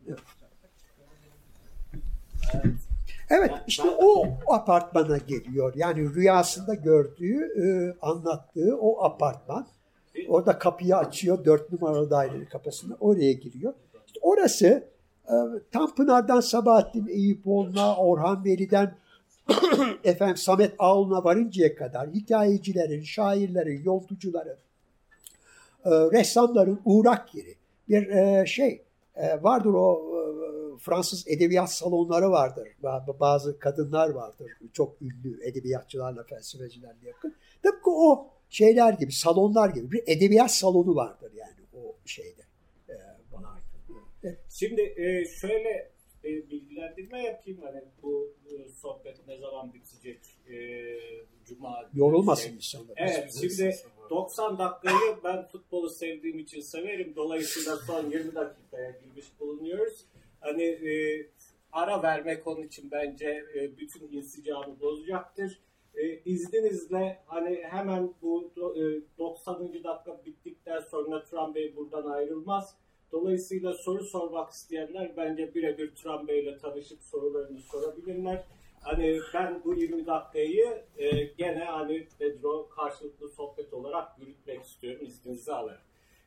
Evet. Evet işte o apartmana geliyor. Yani rüyasında gördüğü, e, anlattığı o apartman. Orada kapıyı açıyor. Dört numaralı dairenin kapısında. Oraya giriyor. İşte orası e, Tanpınar'dan Sabahattin Eyüpoğlu'na, Orhan Veli'den efendim Samet Ağol'una varıncaya kadar hikayecilerin, şairlerin, yoltucuların, e, ressamların uğrak yeri. Bir şey vardır o Fransız edebiyat salonları vardır. Ba- Bazı kadınlar vardır. Çok ünlü edebiyatçılarla, felsefecilerle yakın. Tıpkı o şeyler gibi, salonlar gibi bir edebiyat salonu vardır yani o şeyde. E, bana. Evet. Şimdi e, şöyle e, bilgilendirme yapayım hani bu e, sohbet ne zaman bitecek e, cuma Yorulmasın şey. inşallah. Evet şimdi 90 dakikayı ben futbolu sevdiğim için severim. Dolayısıyla son 20 dakikaya girmiş bulunuyoruz. Hani e, ara vermek onun için bence e, bütün insicamı bozacaktır. E, izninizle hani hemen bu e, 90. dakika bittikten sonra Turan Bey buradan ayrılmaz. Dolayısıyla soru sormak isteyenler bence birebir Turan Bey ile tanışıp sorularını sorabilirler. Hani ben bu 20 dakikayı e, gene hani Pedro karşılıklı sohbet olarak yürütmek istiyorum izninizi alarak.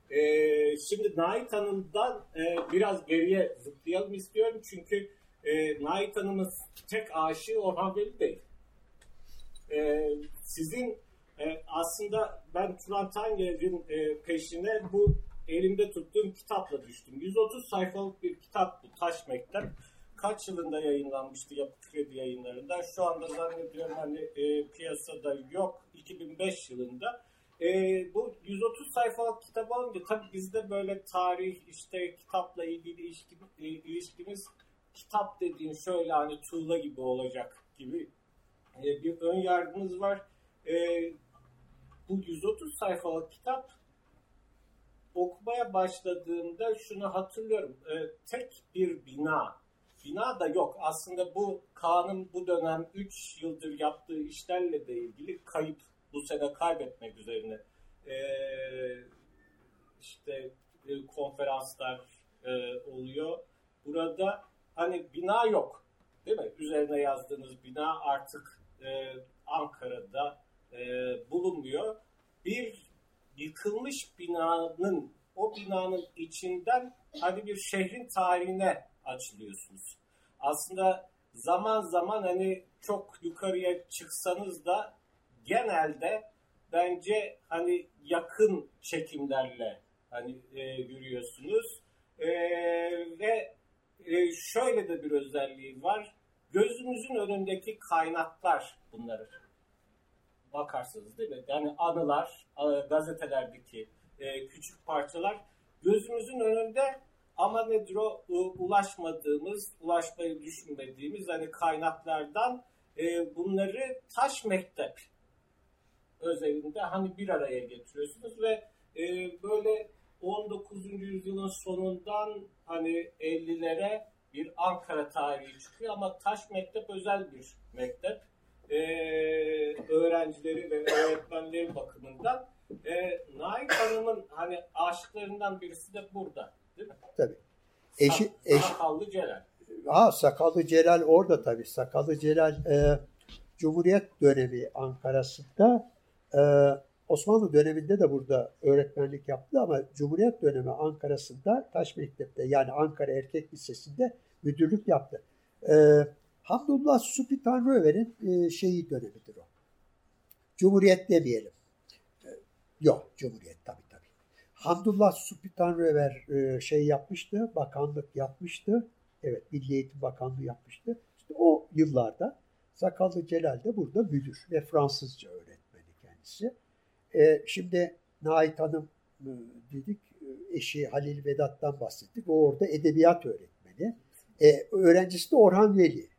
E, şimdi Nait Hanım'dan e, biraz geriye zıplayalım istiyorum çünkü e, Nait Hanım'ın tek aşığı Orhan Veli değil. E, sizin e, aslında ben Turan Tanger'in e, peşine bu elimde tuttuğum kitapla düştüm. 130 sayfalık bir kitap bu Taş Mektep. Kaç yılında yayınlanmıştı Yapı Kredi yayınlarından. Şu anda zannediyorum hani e, piyasada yok. 2005 yılında. E, bu 130 sayfalık kitap alınca tabii bizde böyle tarih işte kitapla ilgili ilişki, e, ilişkimiz kitap dediğin şöyle hani tuğla gibi olacak gibi e, bir ön yargımız var. E, bu 130 sayfalık kitap okumaya başladığımda şunu hatırlıyorum. E, tek bir bina, bina da yok. Aslında bu Kaan'ın bu dönem 3 yıldır yaptığı işlerle de ilgili kayıp, bu sene kaybetmek üzerine e, işte e, konferanslar e, oluyor. Burada hani bina yok. Değil mi? Üzerine yazdığınız bina artık e, Ankara'da e, bulunmuyor. Bir yıkılmış binanın o binanın içinden hani bir şehrin tarihine açılıyorsunuz. Aslında zaman zaman hani çok yukarıya çıksanız da genelde bence hani yakın çekimlerle hani e, yürüyorsunuz. E, ve e, şöyle de bir özelliği var. Gözümüzün önündeki kaynaklar bunları bakarsınız değil mi? Yani anılar, gazetelerdeki e, küçük parçalar gözümüzün önünde ama nedir o ulaşmadığımız, ulaşmayı düşünmediğimiz hani kaynaklardan e, bunları taş mektep özelinde hani bir araya getiriyorsunuz ve e, böyle 19. yüzyılın sonundan hani 50'lere bir Ankara tarihi çıkıyor ama taş mektep özel bir mektep e, öğrencileri ve öğretmenlerin bakımından e, Nail Hanım'ın hani aşıklarından birisi de burada. Değil mi? Tabii. Eşi, eş, Sakallı Celal. Ha Sakallı Celal orada tabii. Sakallı Celal e, Cumhuriyet dönemi Ankara'sında e, Osmanlı döneminde de burada öğretmenlik yaptı ama Cumhuriyet dönemi Ankara'sında Taş Mektep'te yani Ankara Erkek Lisesi'nde müdürlük yaptı. E, Hamdullah Supi Tanrıöver'in e, şeyi dönemidir o. Cumhuriyet demeyelim. E, yok Cumhuriyet tabii tabii. Hamdullah Supi Tanrıöver e, şey yapmıştı, bakanlık yapmıştı. Evet Milli Eğitim Bakanlığı yapmıştı. İşte o yıllarda Sakallı Celal de burada müdür ve Fransızca öğretmeni kendisi. E, şimdi Nait Hanım e, dedik, e, eşi Halil Vedat'tan bahsettik. O orada edebiyat öğretmeni. E, öğrencisi de Orhan Veli.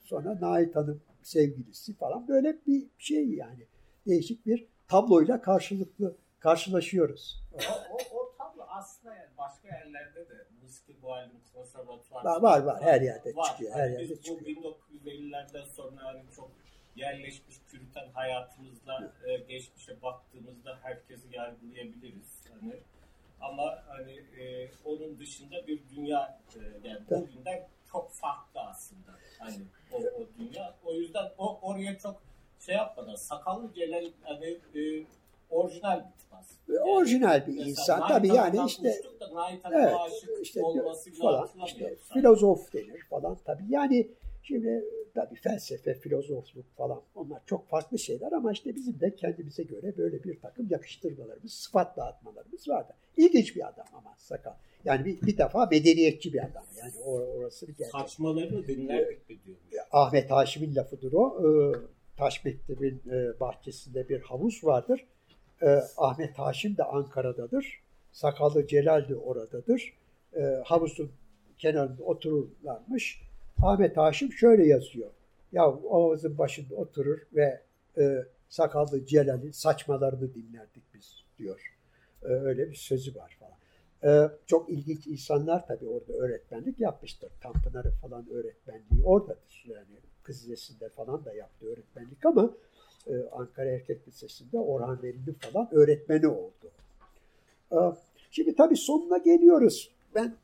Sonra Nait Hanım sevgilisi falan böyle bir şey yani. Değişik bir tabloyla karşılıklı karşılaşıyoruz. O, o, o tablo aslında yani başka yerlerde de Muski Boğal'ın konservatuvar var, var var her yerde var. çıkıyor. Her yani yerde biz çıkıyor. bu 1950'lerden sonra hani çok yerleşmiş Püriten hayatımızda e, geçmişe baktığımızda herkesi yargılayabiliriz. Hani ama hani e, onun dışında bir dünya e, yani bugünden çok farklı aslında. Hani o, o dünya. O yüzden o oraya çok şey yapmadan sakallı gelen hani e, orijinal aslında. Yani, orijinal bir insan Nail tabii yani işte evet, işte falan işte filozof denir falan tabii yani şimdi tabii felsefe, filozofluk falan onlar çok farklı şeyler ama işte bizim de kendimize göre böyle bir takım yakıştırmalarımız, sıfat dağıtmalarımız vardı. İlginç bir adam ama sakal. Yani bir, bir defa medeniyetçi bir adam. Yani orası bir gerçek. Saçmalarını dinlerdik mi diyor. Ahmet Haşim'in lafıdır o. Ee, Taş Mektebin e, bahçesinde bir havuz vardır. Ee, Ahmet Haşim de Ankara'dadır. Sakallı Celal de oradadır. Ee, havuzun kenarında otururlarmış. Ahmet Haşim şöyle yazıyor. Ya havuzun başında oturur ve e, Sakallı Celal'in saçmalarını dinlerdik biz diyor. öyle bir sözü var falan. Ee, çok ilginç insanlar tabii orada öğretmenlik yapmıştır. Tanpınar'ın falan öğretmenliği oradadır. Yani Kız falan da yaptı öğretmenlik ama e, Ankara Erkek Lisesi'nde Orhan Veli'nin falan öğretmeni oldu. Ee, şimdi tabii sonuna geliyoruz. Ben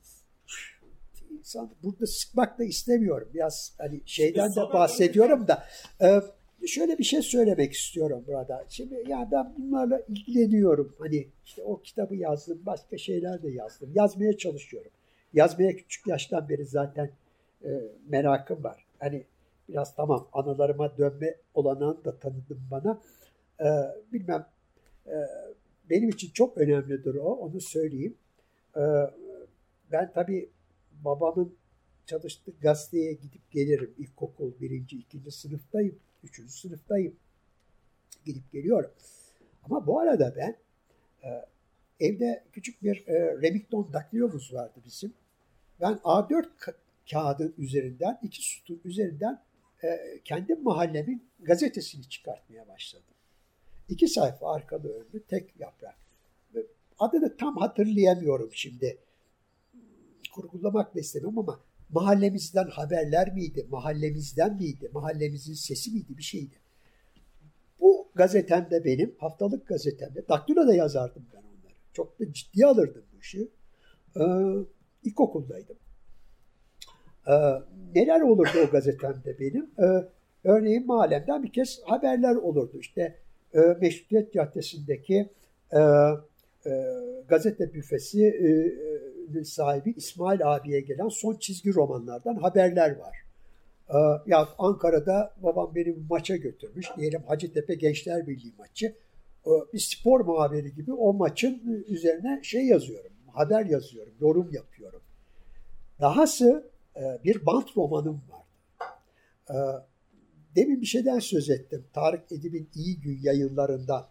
insan burada sıkmak da istemiyorum. Biraz hani şeyden de bahsediyorum da. E, şöyle bir şey söylemek istiyorum burada. Şimdi ya ben bunlarla ilgileniyorum. Hani işte o kitabı yazdım, başka şeyler de yazdım. Yazmaya çalışıyorum. Yazmaya küçük yaştan beri zaten e, merakım var. Hani biraz tamam anılarıma dönme olanağını da tanıdım bana. E, bilmem e, benim için çok önemlidir o, onu söyleyeyim. E, ben tabii babamın çalıştığı gazeteye gidip gelirim. İlkokul birinci, ikinci sınıftayım, üçüncü sınıftayım. Gidip geliyorum. Ama bu arada ben e, evde küçük bir e, Remington daktilomuz vardı bizim. Ben A4 ka- kağıdın üzerinden, iki sütun üzerinden e, kendi mahallemin gazetesini çıkartmaya başladım. İki sayfa arkalı önlü, tek yaprak. Adını tam hatırlayamıyorum şimdi. Kurgulamak da istemem ama mahallemizden haberler miydi, mahallemizden miydi, mahallemizin sesi miydi bir şeydi. Bu gazetemde benim, haftalık gazetemde, daktiloda yazardım ben onları. Çok da ciddiye alırdım bu işi. Ee, ilkokuldaydım. Ee, neler olurdu o gazetemde benim? Ee, örneğin mahallemden bir kez haberler olurdu. İşte e, Meşrutiyet Caddesi'ndeki e, e, gazete büfesi e, sahibi İsmail abiye gelen son çizgi romanlardan haberler var. E, ya Ankara'da babam beni maça götürmüş. Diyelim Hacettepe Gençler Birliği maçı. E, bir spor muhabiri gibi o maçın üzerine şey yazıyorum. Haber yazıyorum, yorum yapıyorum. Dahası e, bir bant romanım var. E, demin bir şeyden söz ettim. Tarık Edip'in İyi Gün yayınlarından.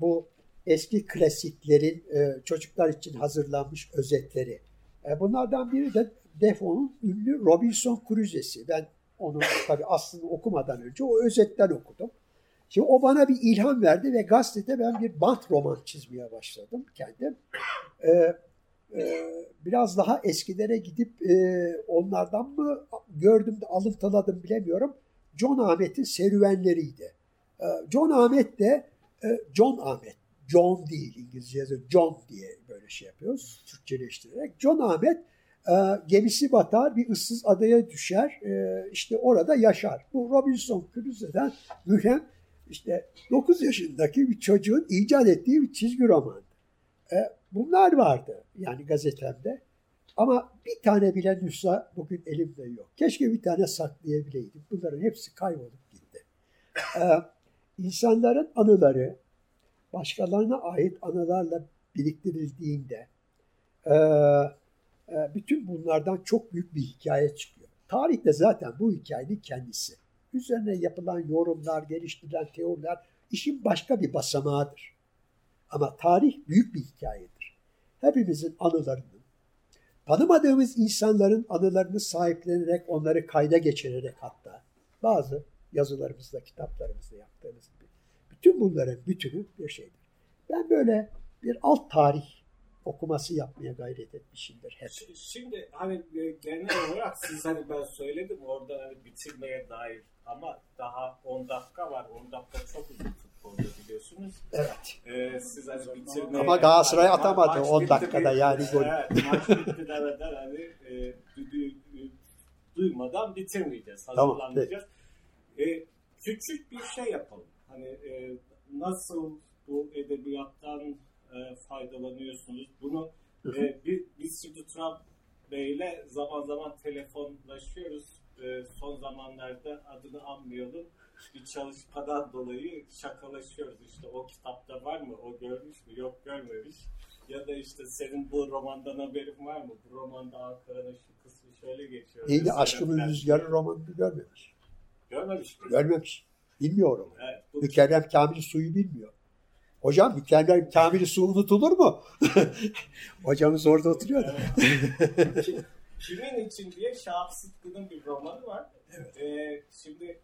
Bu eski klasiklerin e, çocuklar için hazırlanmış özetleri. E, bunlardan biri de Defoe'nun ünlü Robinson Crusoe'si. Ben onu tabii aslında okumadan önce o özetten okudum. Şimdi o bana bir ilham verdi ve gazetede ben bir bant roman çizmeye başladım kendim. E, e, biraz daha eskilere gidip e, onlardan mı gördüm de alıntıladım bilemiyorum. John Ahmet'in serüvenleriydi. E, John Ahmet de e, John Ahmet John değil İngilizce yazıyor. John diye böyle şey yapıyoruz. Türkçeleştirerek. John Ahmet e, gemisi batar bir ıssız adaya düşer. E, işte orada yaşar. Bu Robinson Crusoe'den mühem işte 9 yaşındaki bir çocuğun icat ettiği bir çizgi roman. E, bunlar vardı yani gazetemde. Ama bir tane bile nüsha bugün elimde yok. Keşke bir tane saklayabileydim. Bunların hepsi kaybolup gitti. Ee, insanların anıları, başkalarına ait anılarla biriktirildiğinde e, e, bütün bunlardan çok büyük bir hikaye çıkıyor. Tarih de zaten bu hikayenin kendisi. Üzerine yapılan yorumlar, geliştirilen teoriler işin başka bir basamağıdır. Ama tarih büyük bir hikayedir. Hepimizin anılarının, tanımadığımız insanların anılarını sahiplenerek, onları kayda geçirerek hatta bazı yazılarımızda, kitaplarımızda yaptığımız gibi bütün bunların bütünü bir şeydir. Ben böyle bir alt tarih okuması yapmaya gayret etmişimdir hep. Şimdi hani genel olarak siz hani ben söyledim orada hani bitirmeye dair ama daha 10 dakika var. 10 dakika çok uzun futbolda biliyorsunuz. Evet. Ee, siz hani bitirmeye... Ama Galatasaray atamadı Maç 10 bitti dakikada bir- yani gol. Evet, maç bitti demeden hani e, e, duymadan bitirmeyeceğiz. Tamam, Hazırlanmayacağız. E, küçük bir şey yapalım. Hani e, nasıl bu edebiyattan e, faydalanıyorsunuz? Bunu e, bir, biz şimdi Turan Bey'le zaman zaman telefonlaşıyoruz. E, son zamanlarda adını anmayalım. Bir çalışmadan dolayı şakalaşıyoruz. İşte o kitapta var mı? O görmüş mü? Yok görmemiş. Ya da işte senin bu romandan haberin var mı? Bu romanda Ankara'nın şu kısmı şöyle geçiyor. Neydi? Falan. Rüzgarı romanını görmemiş. Görmemiş mi? Görmemiş. Bilmiyorum. Evet, bu Mükerrem Kamil Su'yu bilmiyor. Hocam Mükerrem Kamil Su unutulur mu? Hocamız orada oturuyor. Ki- Kimin için diye Şahap Sıtkı'nın bir romanı var. Ee, şimdi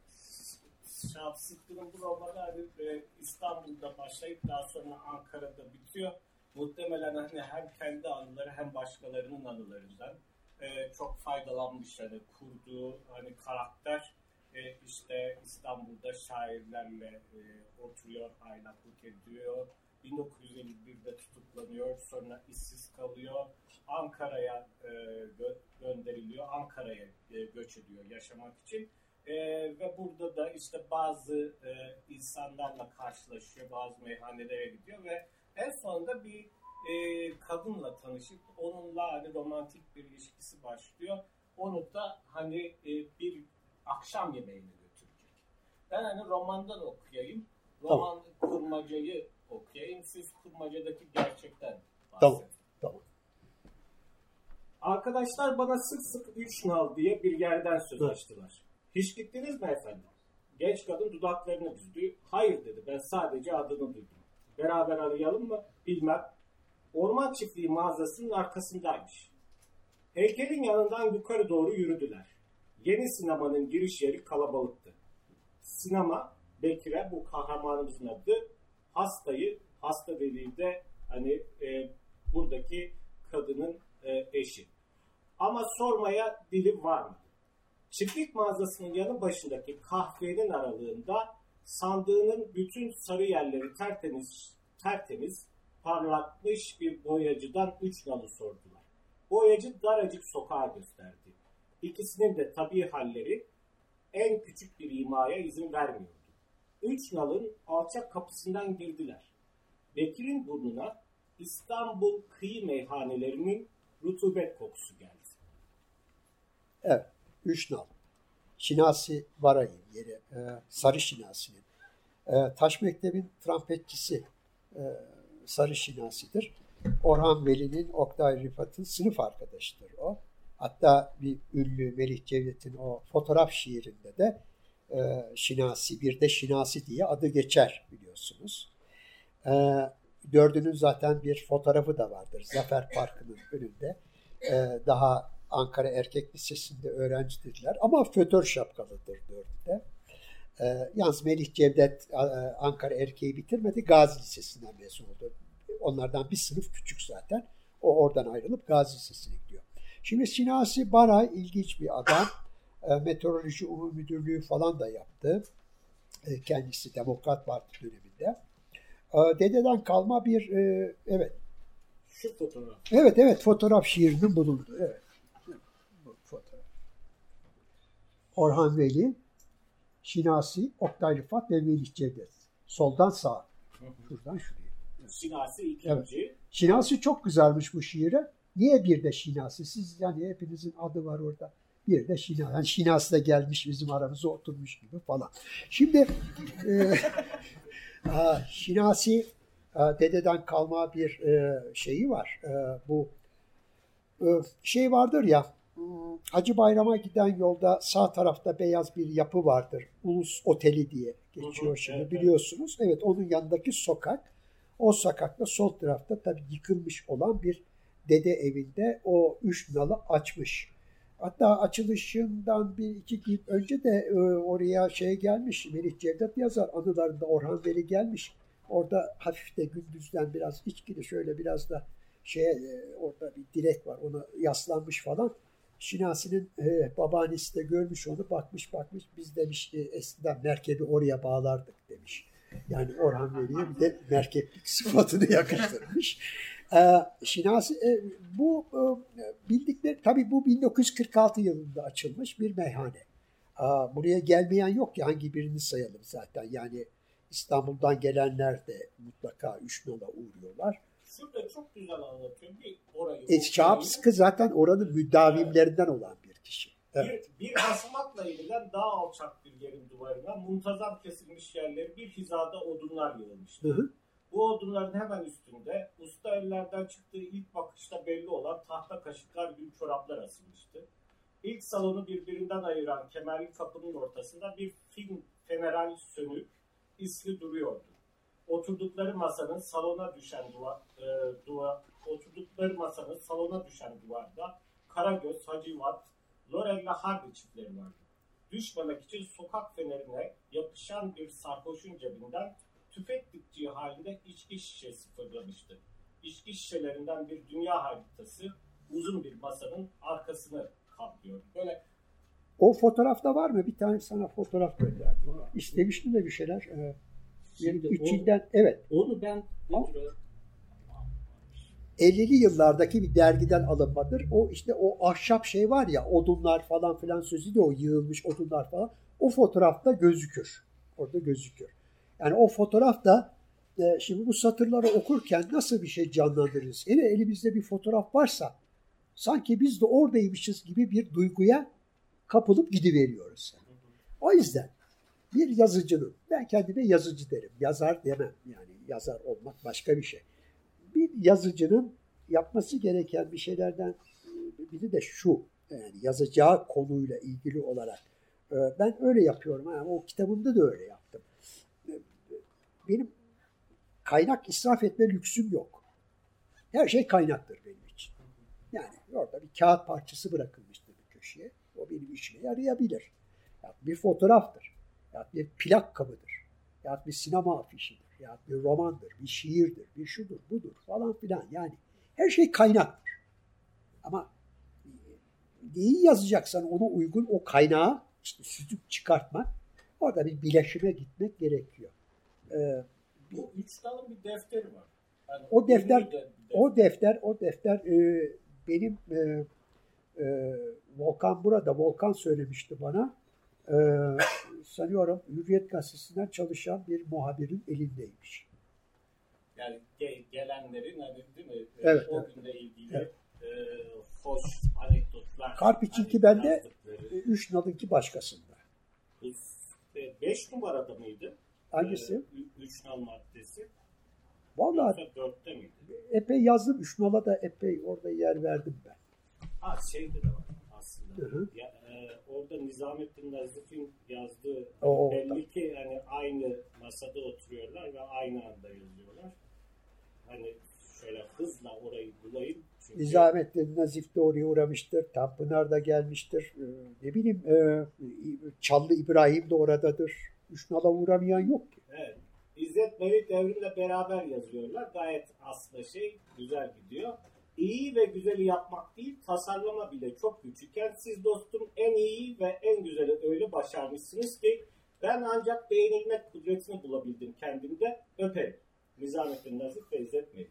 Şahap Sıtkı'nın bu romanı hani, e, İstanbul'da başlayıp daha sonra Ankara'da bitiyor. Muhtemelen hani hem kendi anıları hem başkalarının anılarından e, çok faydalanmış hani kurduğu hani karakter e, işte İstanbul'da şairlerle e, oturuyor, aylaklık ediyor. 1951'de tutuklanıyor, sonra işsiz kalıyor. Ankara'ya e, gö- gönderiliyor, Ankara'ya e, göç ediyor yaşamak için. E, ve burada da işte bazı e, insanlarla karşılaşıyor, bazı meyhanelere gidiyor ve en sonunda bir e, kadınla tanışıp onunla hani romantik bir ilişkisi başlıyor. onu da hani e, bir akşam yemeğine götürecek. Ben hani romandan okuyayım. Roman kurmacayı okuyayım. Siz kurmacadaki gerçekten bahsedin. Tamam. Tamam. Arkadaşlar bana sık sık üç nal diye bir yerden söz açtılar. Hiç gittiniz mi efendim? Genç kadın dudaklarını büzdü. Hayır dedi ben sadece adını duydum. Beraber arayalım mı? Bilmem. Orman çiftliği mağazasının arkasındaymış. Heykelin yanından yukarı doğru yürüdüler. Yeni sinemanın giriş yeri kalabalıktı. Sinema Bekir'e bu kahramanımızın adı hastayı hasta dediğinde hani e, buradaki kadının e, eşi. Ama sormaya dili var mı? Çiftlik mağazasının yanı başındaki kahvenin aralığında sandığının bütün sarı yerleri tertemiz, tertemiz parlatmış bir boyacıdan üç nalı sordular. Boyacı daracık sokağa gösterdi. İkisinin de tabii halleri en küçük bir imaya izin vermiyordu. Üç nalın alçak kapısından girdiler. Bekir'in burnuna İstanbul kıyı meyhanelerinin rutubet kokusu geldi. Evet. Üç nal. Şinasi Baray'ın yeri. E, Sarı Şinasi'nin. E, Taş Mektebin trampetçisi e, Sarı Şinasi'dir. Orhan Veli'nin Oktay Rıfat'ın sınıf arkadaşıdır o. Hatta bir ünlü Melih Cevdet'in o fotoğraf şiirinde de e, Şinasi, bir de Şinasi diye adı geçer biliyorsunuz. E, dördünün zaten bir fotoğrafı da vardır Zafer Parkı'nın önünde. E, daha Ankara Erkek Lisesi'nde öğrencidirler ama fötör şapkalıdır dördü de. E, yalnız Melih Cevdet e, Ankara Erkeği bitirmedi, Gazi Lisesi'nden mezun oldu. Onlardan bir sınıf küçük zaten. O oradan ayrılıp Gazi Lisesi'ne gidiyor. Şimdi Sinasi Baray ilginç bir adam. E, Meteoroloji Umum Müdürlüğü falan da yaptı. E, kendisi Demokrat Parti döneminde. E, dededen kalma bir evet Şu fotoğraf. Evet evet fotoğraf şiirinin bulunduğu. Evet. Bu fotoğraf. Orhan Veli, Şinasi, Oktay Rıfat ve Melih Cevdet. Soldan sağa. Şuradan şuraya. Şinasi ikinci. Şinasi çok güzelmiş bu şiire. Niye bir de Şinasi? Siz yani hepinizin adı var orada. Bir de Şinasi. Yani Şinasi de gelmiş bizim aramıza oturmuş gibi falan. Şimdi e, Şinasi dededen kalma bir e, şeyi var. E, bu e, şey vardır ya hmm, Hacı Bayram'a giden yolda sağ tarafta beyaz bir yapı vardır. Ulus Oteli diye geçiyor şimdi evet, biliyorsunuz. Evet onun yanındaki sokak. O sokakta sol tarafta tabii yıkılmış olan bir dede evinde o üç nalı açmış. Hatta açılışından bir iki gün önce de e, oraya şey gelmiş. Melih Cevdet yazar anılarında Orhan Veli gelmiş. Orada hafif de gündüzden biraz içkili şöyle biraz da şey orada bir direk var ona yaslanmış falan. Şinasi'nin e, babaannesi de görmüş onu bakmış bakmış biz demiş e, eskiden merkebi oraya bağlardık demiş. Yani Orhan Veli'ye bir de merkeplik sıfatını yakıştırmış. Ee, Şinasi e, bu e, bildikleri tabii bu 1946 yılında açılmış bir meyhane. Buraya gelmeyen yok ki hangi birini sayalım zaten. Yani İstanbul'dan gelenler de mutlaka üç nola uğruyorlar. Şurada çok güzel anlatıyor. Bir orayı. E. Şahapskı zaten oranın müdavimlerinden olan bir kişi. Evet. Bir, bir basamakla inilen daha alçak bir yerin duvarına muntazam kesilmiş yerleri bir hizada odunlar yığılmıştı. Hı hı. Bu odunların hemen üstünde usta ellerden çıktığı ilk bakışta belli olan tahta kaşıklar gibi çoraplar asılmıştı. İlk salonu birbirinden ayıran kemerli kapının ortasında bir film feneral sönük isli duruyordu. Oturdukları masanın salona düşen duvar, e, duvar oturdukları masanın salona düşen duvarda Karagöz, Hacivat, Lorella Hardy çiftleri vardı. Düşmemek için sokak fenerine yapışan bir sarhoşun cebinden tüfek dikçiği halinde içki şişesi fırlamıştı. İçki şişelerinden bir dünya haritası uzun bir masanın arkasını kaplıyor. Böyle O fotoğrafta var mı? Bir tane sana fotoğraf gönderdim. İstemiştim de bir şeyler. Ee, Şimdi içinden evet onu ben Al. 50'li yıllardaki bir dergiden alınmadır. O işte o ahşap şey var ya odunlar falan filan sözü de o yığılmış odunlar falan. O fotoğrafta gözükür. Orada gözükür. Yani o fotoğraf da e, şimdi bu satırları okurken nasıl bir şey canlandırırız? Hele elimizde bir fotoğraf varsa sanki biz de oradaymışız gibi bir duyguya kapılıp gidiveriyoruz. O yüzden bir yazıcının, ben kendime yazıcı derim, yazar demem. Yani yazar olmak başka bir şey. Bir yazıcının yapması gereken bir şeylerden biri de şu, yani yazacağı konuyla ilgili olarak. Ee, ben öyle yapıyorum. Yani o kitabımda da öyle. Benim kaynak israf etme lüksüm yok. Her şey kaynaktır benim için. Yani orada bir kağıt parçası bırakılmıştır bir köşeye. O benim işime yarayabilir. Ya bir fotoğraftır. Ya bir plak kabıdır. Ya bir sinema afişidir. Ya bir romandır, bir şiirdir, bir şudur, budur falan filan. Yani her şey kaynaktır. Ama neyi yazacaksan ona uygun o kaynağı işte sütüp çıkartmak, orada bir bileşime gitmek gerekiyor. Ee, Bu üç dalın bir defteri var. Yani o defter, defter, o defter, o defter e, benim e, e, Volkan burada, Volkan söylemişti bana. E, sanıyorum Hürriyet Gazetesi'nden çalışan bir muhabirin elindeymiş. Yani gelenlerin hani değil mi? Evet, o evet. günle ilgili evet. e, hoş anekdotlar. Karpiç'inki bende 3 nalınki başkasında. 5 numarada mıydı? Hangisi? 3 nal maddesi. Vallahi dörtte miydi? Epey yazdım. Üç nala da epey orada yer verdim ben. Ha şeyde de var aslında. Hı hı. Ya, e, orada Nizamettin Nazif'in yazdığı o, belli ki hani aynı masada oturuyorlar ve aynı anda yazıyorlar. Hani şöyle hızla orayı bulayım. Çünkü... Nizamettin Nazif de oraya uğramıştır. Tanpınar da gelmiştir. Ee, ne bileyim e, Çallı İbrahim de oradadır. Üç nala uğramayan yok ki. Evet. İzzet Mevlid Devrim'le beraber yazıyorlar. Gayet aslında şey güzel gidiyor. İyi ve güzeli yapmak değil, tasarlama bile çok küçükken siz dostum en iyi ve en güzeli öyle başarmışsınız ki ben ancak beğenilmek kudretini bulabildim kendimde. Öperim. Nizamettin Nazif ve İzzet Mevlid.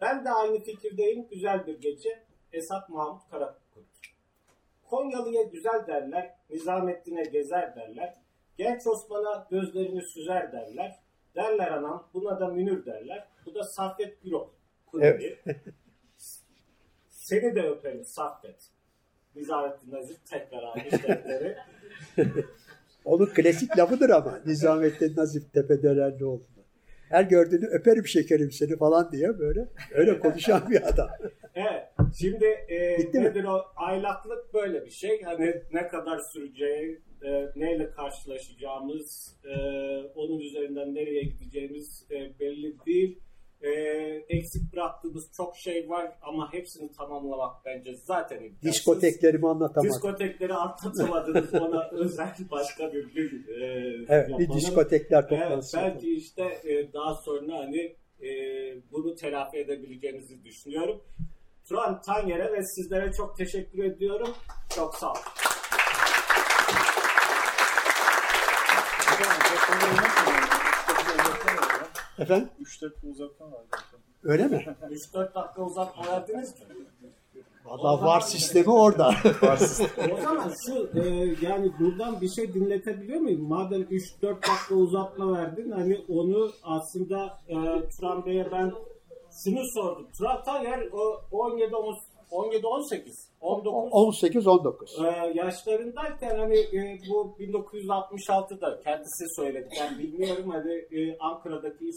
Ben de aynı fikirdeyim. Güzel bir gece. Esat Mahmut Karakurt. Konyalı'ya güzel derler, Nizamettin'e gezer derler. Genç Osman'a gözlerini süzer derler. Derler anam, buna da Münir derler. Bu da Saffet Gürol. Evet. Seni de öperim Saffet. Nizamettin Nazif tekrar almış defteri. Onun klasik lafıdır ama Nizamettin Nazif tepedelerli oldu. Her gördüğünü öperim şekerim seni falan diye böyle öyle konuşan bir adam. evet. Şimdi e, nedir mi? o aylaklık böyle bir şey. Hani ne kadar süreceği, e, neyle karşılaşacağımız, e, onun üzerinden nereye gideceğimiz e, belli değil. E, eksik bıraktığımız çok şey var ama hepsini tamamlamak bence zaten imkansız. Diskoteklerimi anlatamadım. Diskotekleri anlatamadınız ona özel başka bir gün e, Evet yapalım. bir diskotekler toplantısı. Evet, belki işte e, daha sonra hani e, bunu telafi edebileceğinizi düşünüyorum. Turan Tanyer'e ve sizlere çok teşekkür ediyorum. Çok sağ olun. Efendim? 3 dakika uzatma var. Öyle mi? 3-4 dakika uzatma verdiniz mi? Valla var sistemi orada. var sistemi. O zaman şu e, yani buradan bir şey dinletebiliyor muyum? Madem 3-4 dakika uzatma verdin hani onu aslında e, Turan Bey'e ben şunu sordum. Turan Taner o 17 17 18 19 18 19. E, yaşlarındayken hani e, bu 1966'da kendisi söyledi. Ben bilmiyorum hani e, Ankara'daki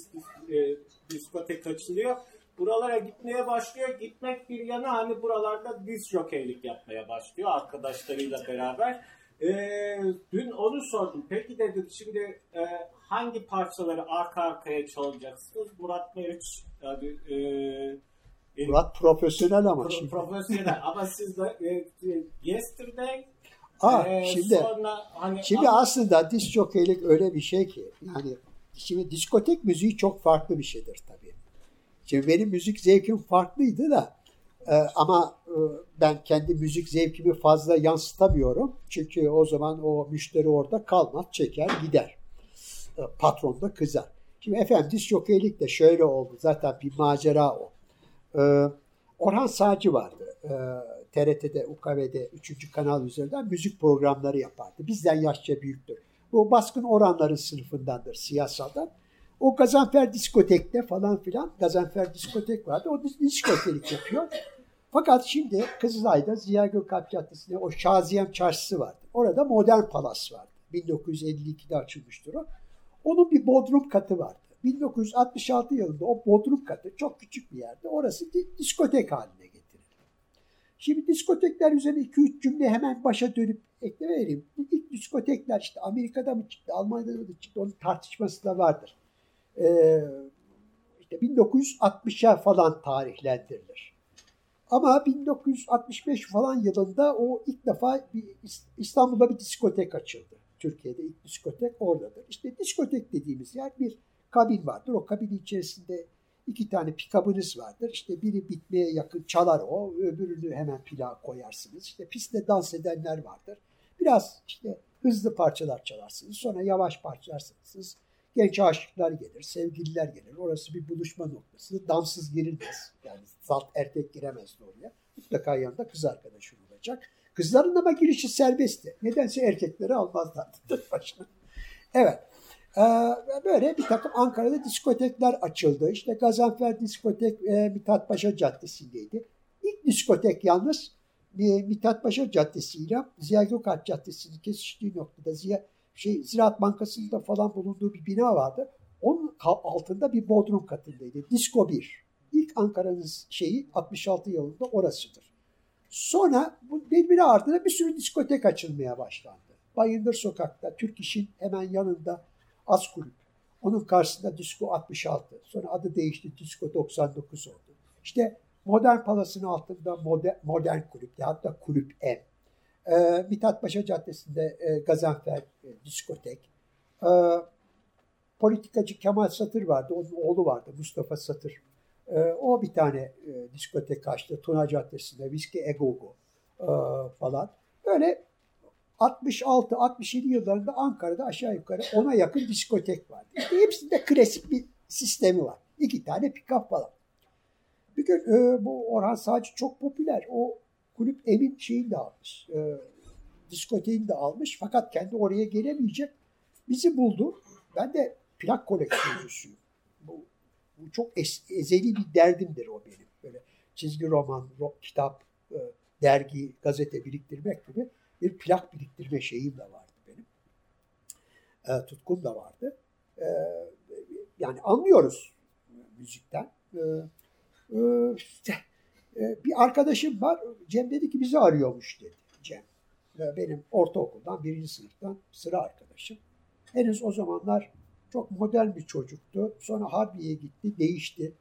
e, diskotek açılıyor buralara gitmeye başlıyor. Gitmek bir yana hani buralarda diz jokeylik yapmaya başlıyor arkadaşlarıyla beraber. Ee, dün onu sordum. Peki dedim şimdi e, hangi parçaları arka arkaya çalacaksınız? Murat Meriç yani e, Murat profesyonel ama pro, şimdi. Profesyonel ama siz de e, Yesterday Aa, e, şimdi sonra hani şimdi ama, aslında jokeylik öyle bir şey ki yani şimdi diskotek müziği çok farklı bir şeydir tabii. Şimdi benim müzik zevkim farklıydı da e, ama e, ben kendi müzik zevkimi fazla yansıtamıyorum. Çünkü o zaman o müşteri orada kalmaz, çeker, gider. E, patron da kızar. Şimdi efendim jokeylik de şöyle oldu. Zaten bir macera o. E, Orhan Sağcı vardı. E, TRT'de, UKV'de 3. kanal üzerinden müzik programları yapardı. Bizden yaşça büyüktür. Bu baskın oranların sınıfındandır siyasaldan. O Gazanfer diskotekte falan filan Gazanfer diskotek vardı. O diskotelik yapıyor. Fakat şimdi Kızılay'da Ziya Gökalp Caddesi'nde o Şaziyem Çarşısı vardı. Orada Modern Palas vardı. 1952'de açılmıştır o. Onun bir bodrum katı vardı. 1966 yılında o bodrum katı çok küçük bir yerde. Orası diskotek haline getirildi. Şimdi diskotekler üzerine 2-3 cümle hemen başa dönüp ekleme vereyim. İlk diskotekler işte Amerika'da mı çıktı, Almanya'da mı çıktı onun tartışması da vardır. Ee, işte 1960'a falan tarihlendirilir. Ama 1965 falan yılında o ilk defa bir İstanbul'da bir diskotek açıldı. Türkiye'de ilk diskotek oradadır. İşte diskotek dediğimiz yer bir kabin vardır. O kabin içerisinde iki tane pikabınız vardır. İşte biri bitmeye yakın çalar o, öbürünü hemen plağa koyarsınız. İşte pistte dans edenler vardır. Biraz işte hızlı parçalar çalarsınız. Sonra yavaş parçalarsınız. Genç aşıklar gelir, sevgililer gelir. Orası bir buluşma noktası. Damsız girilmez. Yani salt erkek giremez oraya. Mutlaka yanında kız arkadaşı olacak. Kızların ama girişi serbestti. Nedense erkekleri almazlardı başına. Evet. Ee, böyle bir takım Ankara'da diskotekler açıldı. İşte Gazanfer Diskotek e, Mithat Paşa Caddesi'ndeydi. İlk diskotek yalnız e, Mithat Paşa Caddesi ile Ziya Gökalp Caddesi'nin kesiştiği noktada Ziya şey Ziraat Bankası'nda falan bulunduğu bir bina vardı. Onun altında bir bodrum katındaydı. Disko 1. İlk Ankara'nın şeyi 66 yılında orasıdır. Sonra bu birbiri ardına bir sürü diskotek açılmaya başlandı. Bayındır Sokak'ta, Türk İş'in hemen yanında Az Kulüp. Onun karşısında Disko 66. Sonra adı değişti Disko 99 oldu. İşte Modern Palas'ın altında Modern, modern Kulüp, hatta Kulüp M. E, Mithat Paşa Caddesi'nde e, Gazanfer e, diskotek. E, politikacı Kemal Satır vardı. Onun oğlu vardı Mustafa Satır. E, o bir tane e, diskotek açtı. Tuna Caddesi'nde Viski Egogo e, falan. Böyle 66-67 yıllarında Ankara'da aşağı yukarı ona yakın diskotek vardı. İşte hepsinde klasik bir sistemi var. İki tane pikap falan. Bir gün e, bu Orhan Sağcı çok popüler. O kulüp evin şeyini de almış. E, diskoteğini de almış. Fakat kendi oraya gelemeyecek. Bizi buldu. Ben de plak koleksiyoncusuyum. Bu, bu çok es, ezeli bir derdimdir o benim. Böyle çizgi roman, rock, kitap, e, dergi, gazete biriktirmek gibi bir plak biriktirme şeyim de vardı benim. E, tutkum da vardı. E, yani anlıyoruz müzikten. E, e, e, bir arkadaşım var. Cem dedi ki bizi arıyormuş dedi Cem. E, benim ortaokuldan birinci sınıftan sıra arkadaşım. Henüz o zamanlar çok modern bir çocuktu. Sonra Harbiye'ye gitti, değişti.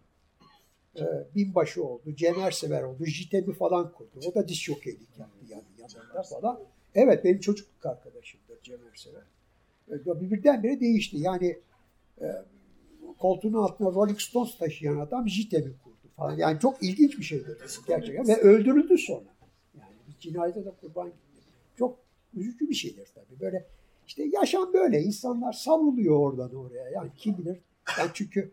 Ee, binbaşı oldu, Cem Ersever oldu, JITEM'i falan kurdu. O da diş jokeylik yaptı yani yanında falan. Evet benim çocukluk arkadaşımdır Cem Ersever. Ee, birdenbire değişti. Yani e, koltuğunun altına Rolling Stones taşıyan adam JITEM'i kurdu falan. Yani çok ilginç bir şeydir gerçekten. Ve öldürüldü sonra. Yani bir cinayete de kurban gitti. Çok üzücü bir şeydir tabii. Böyle işte yaşam böyle. İnsanlar savruluyor oradan oraya. Yani kim bilir. Ben çünkü e,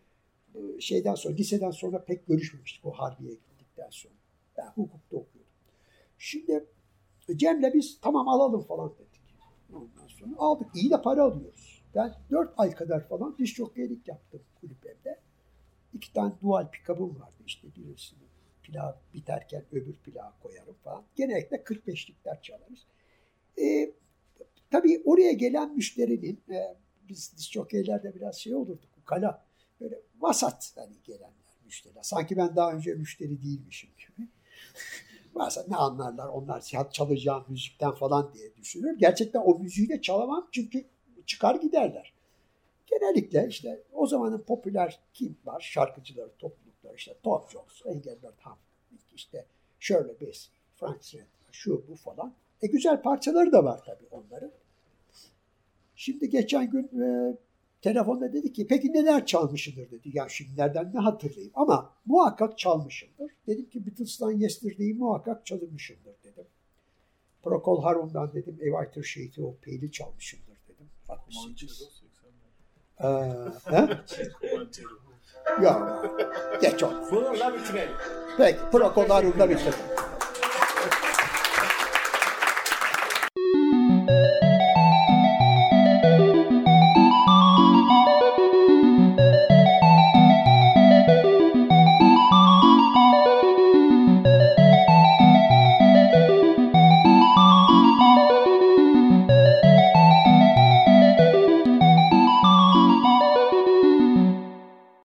şeyden sonra, liseden sonra pek görüşmemiştik o Harbiye gittikten sonra. Ben hukukta okuyordum. Şimdi Cem'le biz tamam alalım falan dedik. Ondan sonra aldık. İyi de para alıyoruz. Ben dört ay kadar falan diş jokeylik yaptım kulüp evde. İki tane dual pikabım vardı işte birisini pilav biterken öbür pilav koyarım falan. Genellikle 45'likler çalarız. Ee, tabii oraya gelen müşterinin e, biz disjokeylerde biraz şey olurduk. Kala böyle vasat hani gelenler müşteriler. Sanki ben daha önce müşteri değilmişim gibi. Bazen ne anlarlar onlar çalacağım müzikten falan diye düşünür. Gerçekten o müziği de çalamam çünkü çıkar giderler. Genellikle işte o zamanın popüler kim var? Şarkıcıları, toplulukları işte Tom Jones, Engelbert Humperdinck, işte Shirley Bassey, Frank Sinatra, şu bu falan. E güzel parçaları da var tabii onların. Şimdi geçen gün e, telefonda dedi ki peki neler çalmışındır dedi. Ya şimdi nereden ne hatırlayayım ama muhakkak çalmışımdır. Dedim ki Beatles'tan Yesterday'i muhakkak çalmışımdır dedim. Procol Harum'dan dedim Ev Aytır Şehit'i o peyli çalmışımdır dedim. 68. Ee, ya geç onu. Bununla bitirelim. Peki Procol Harum'da bitirelim.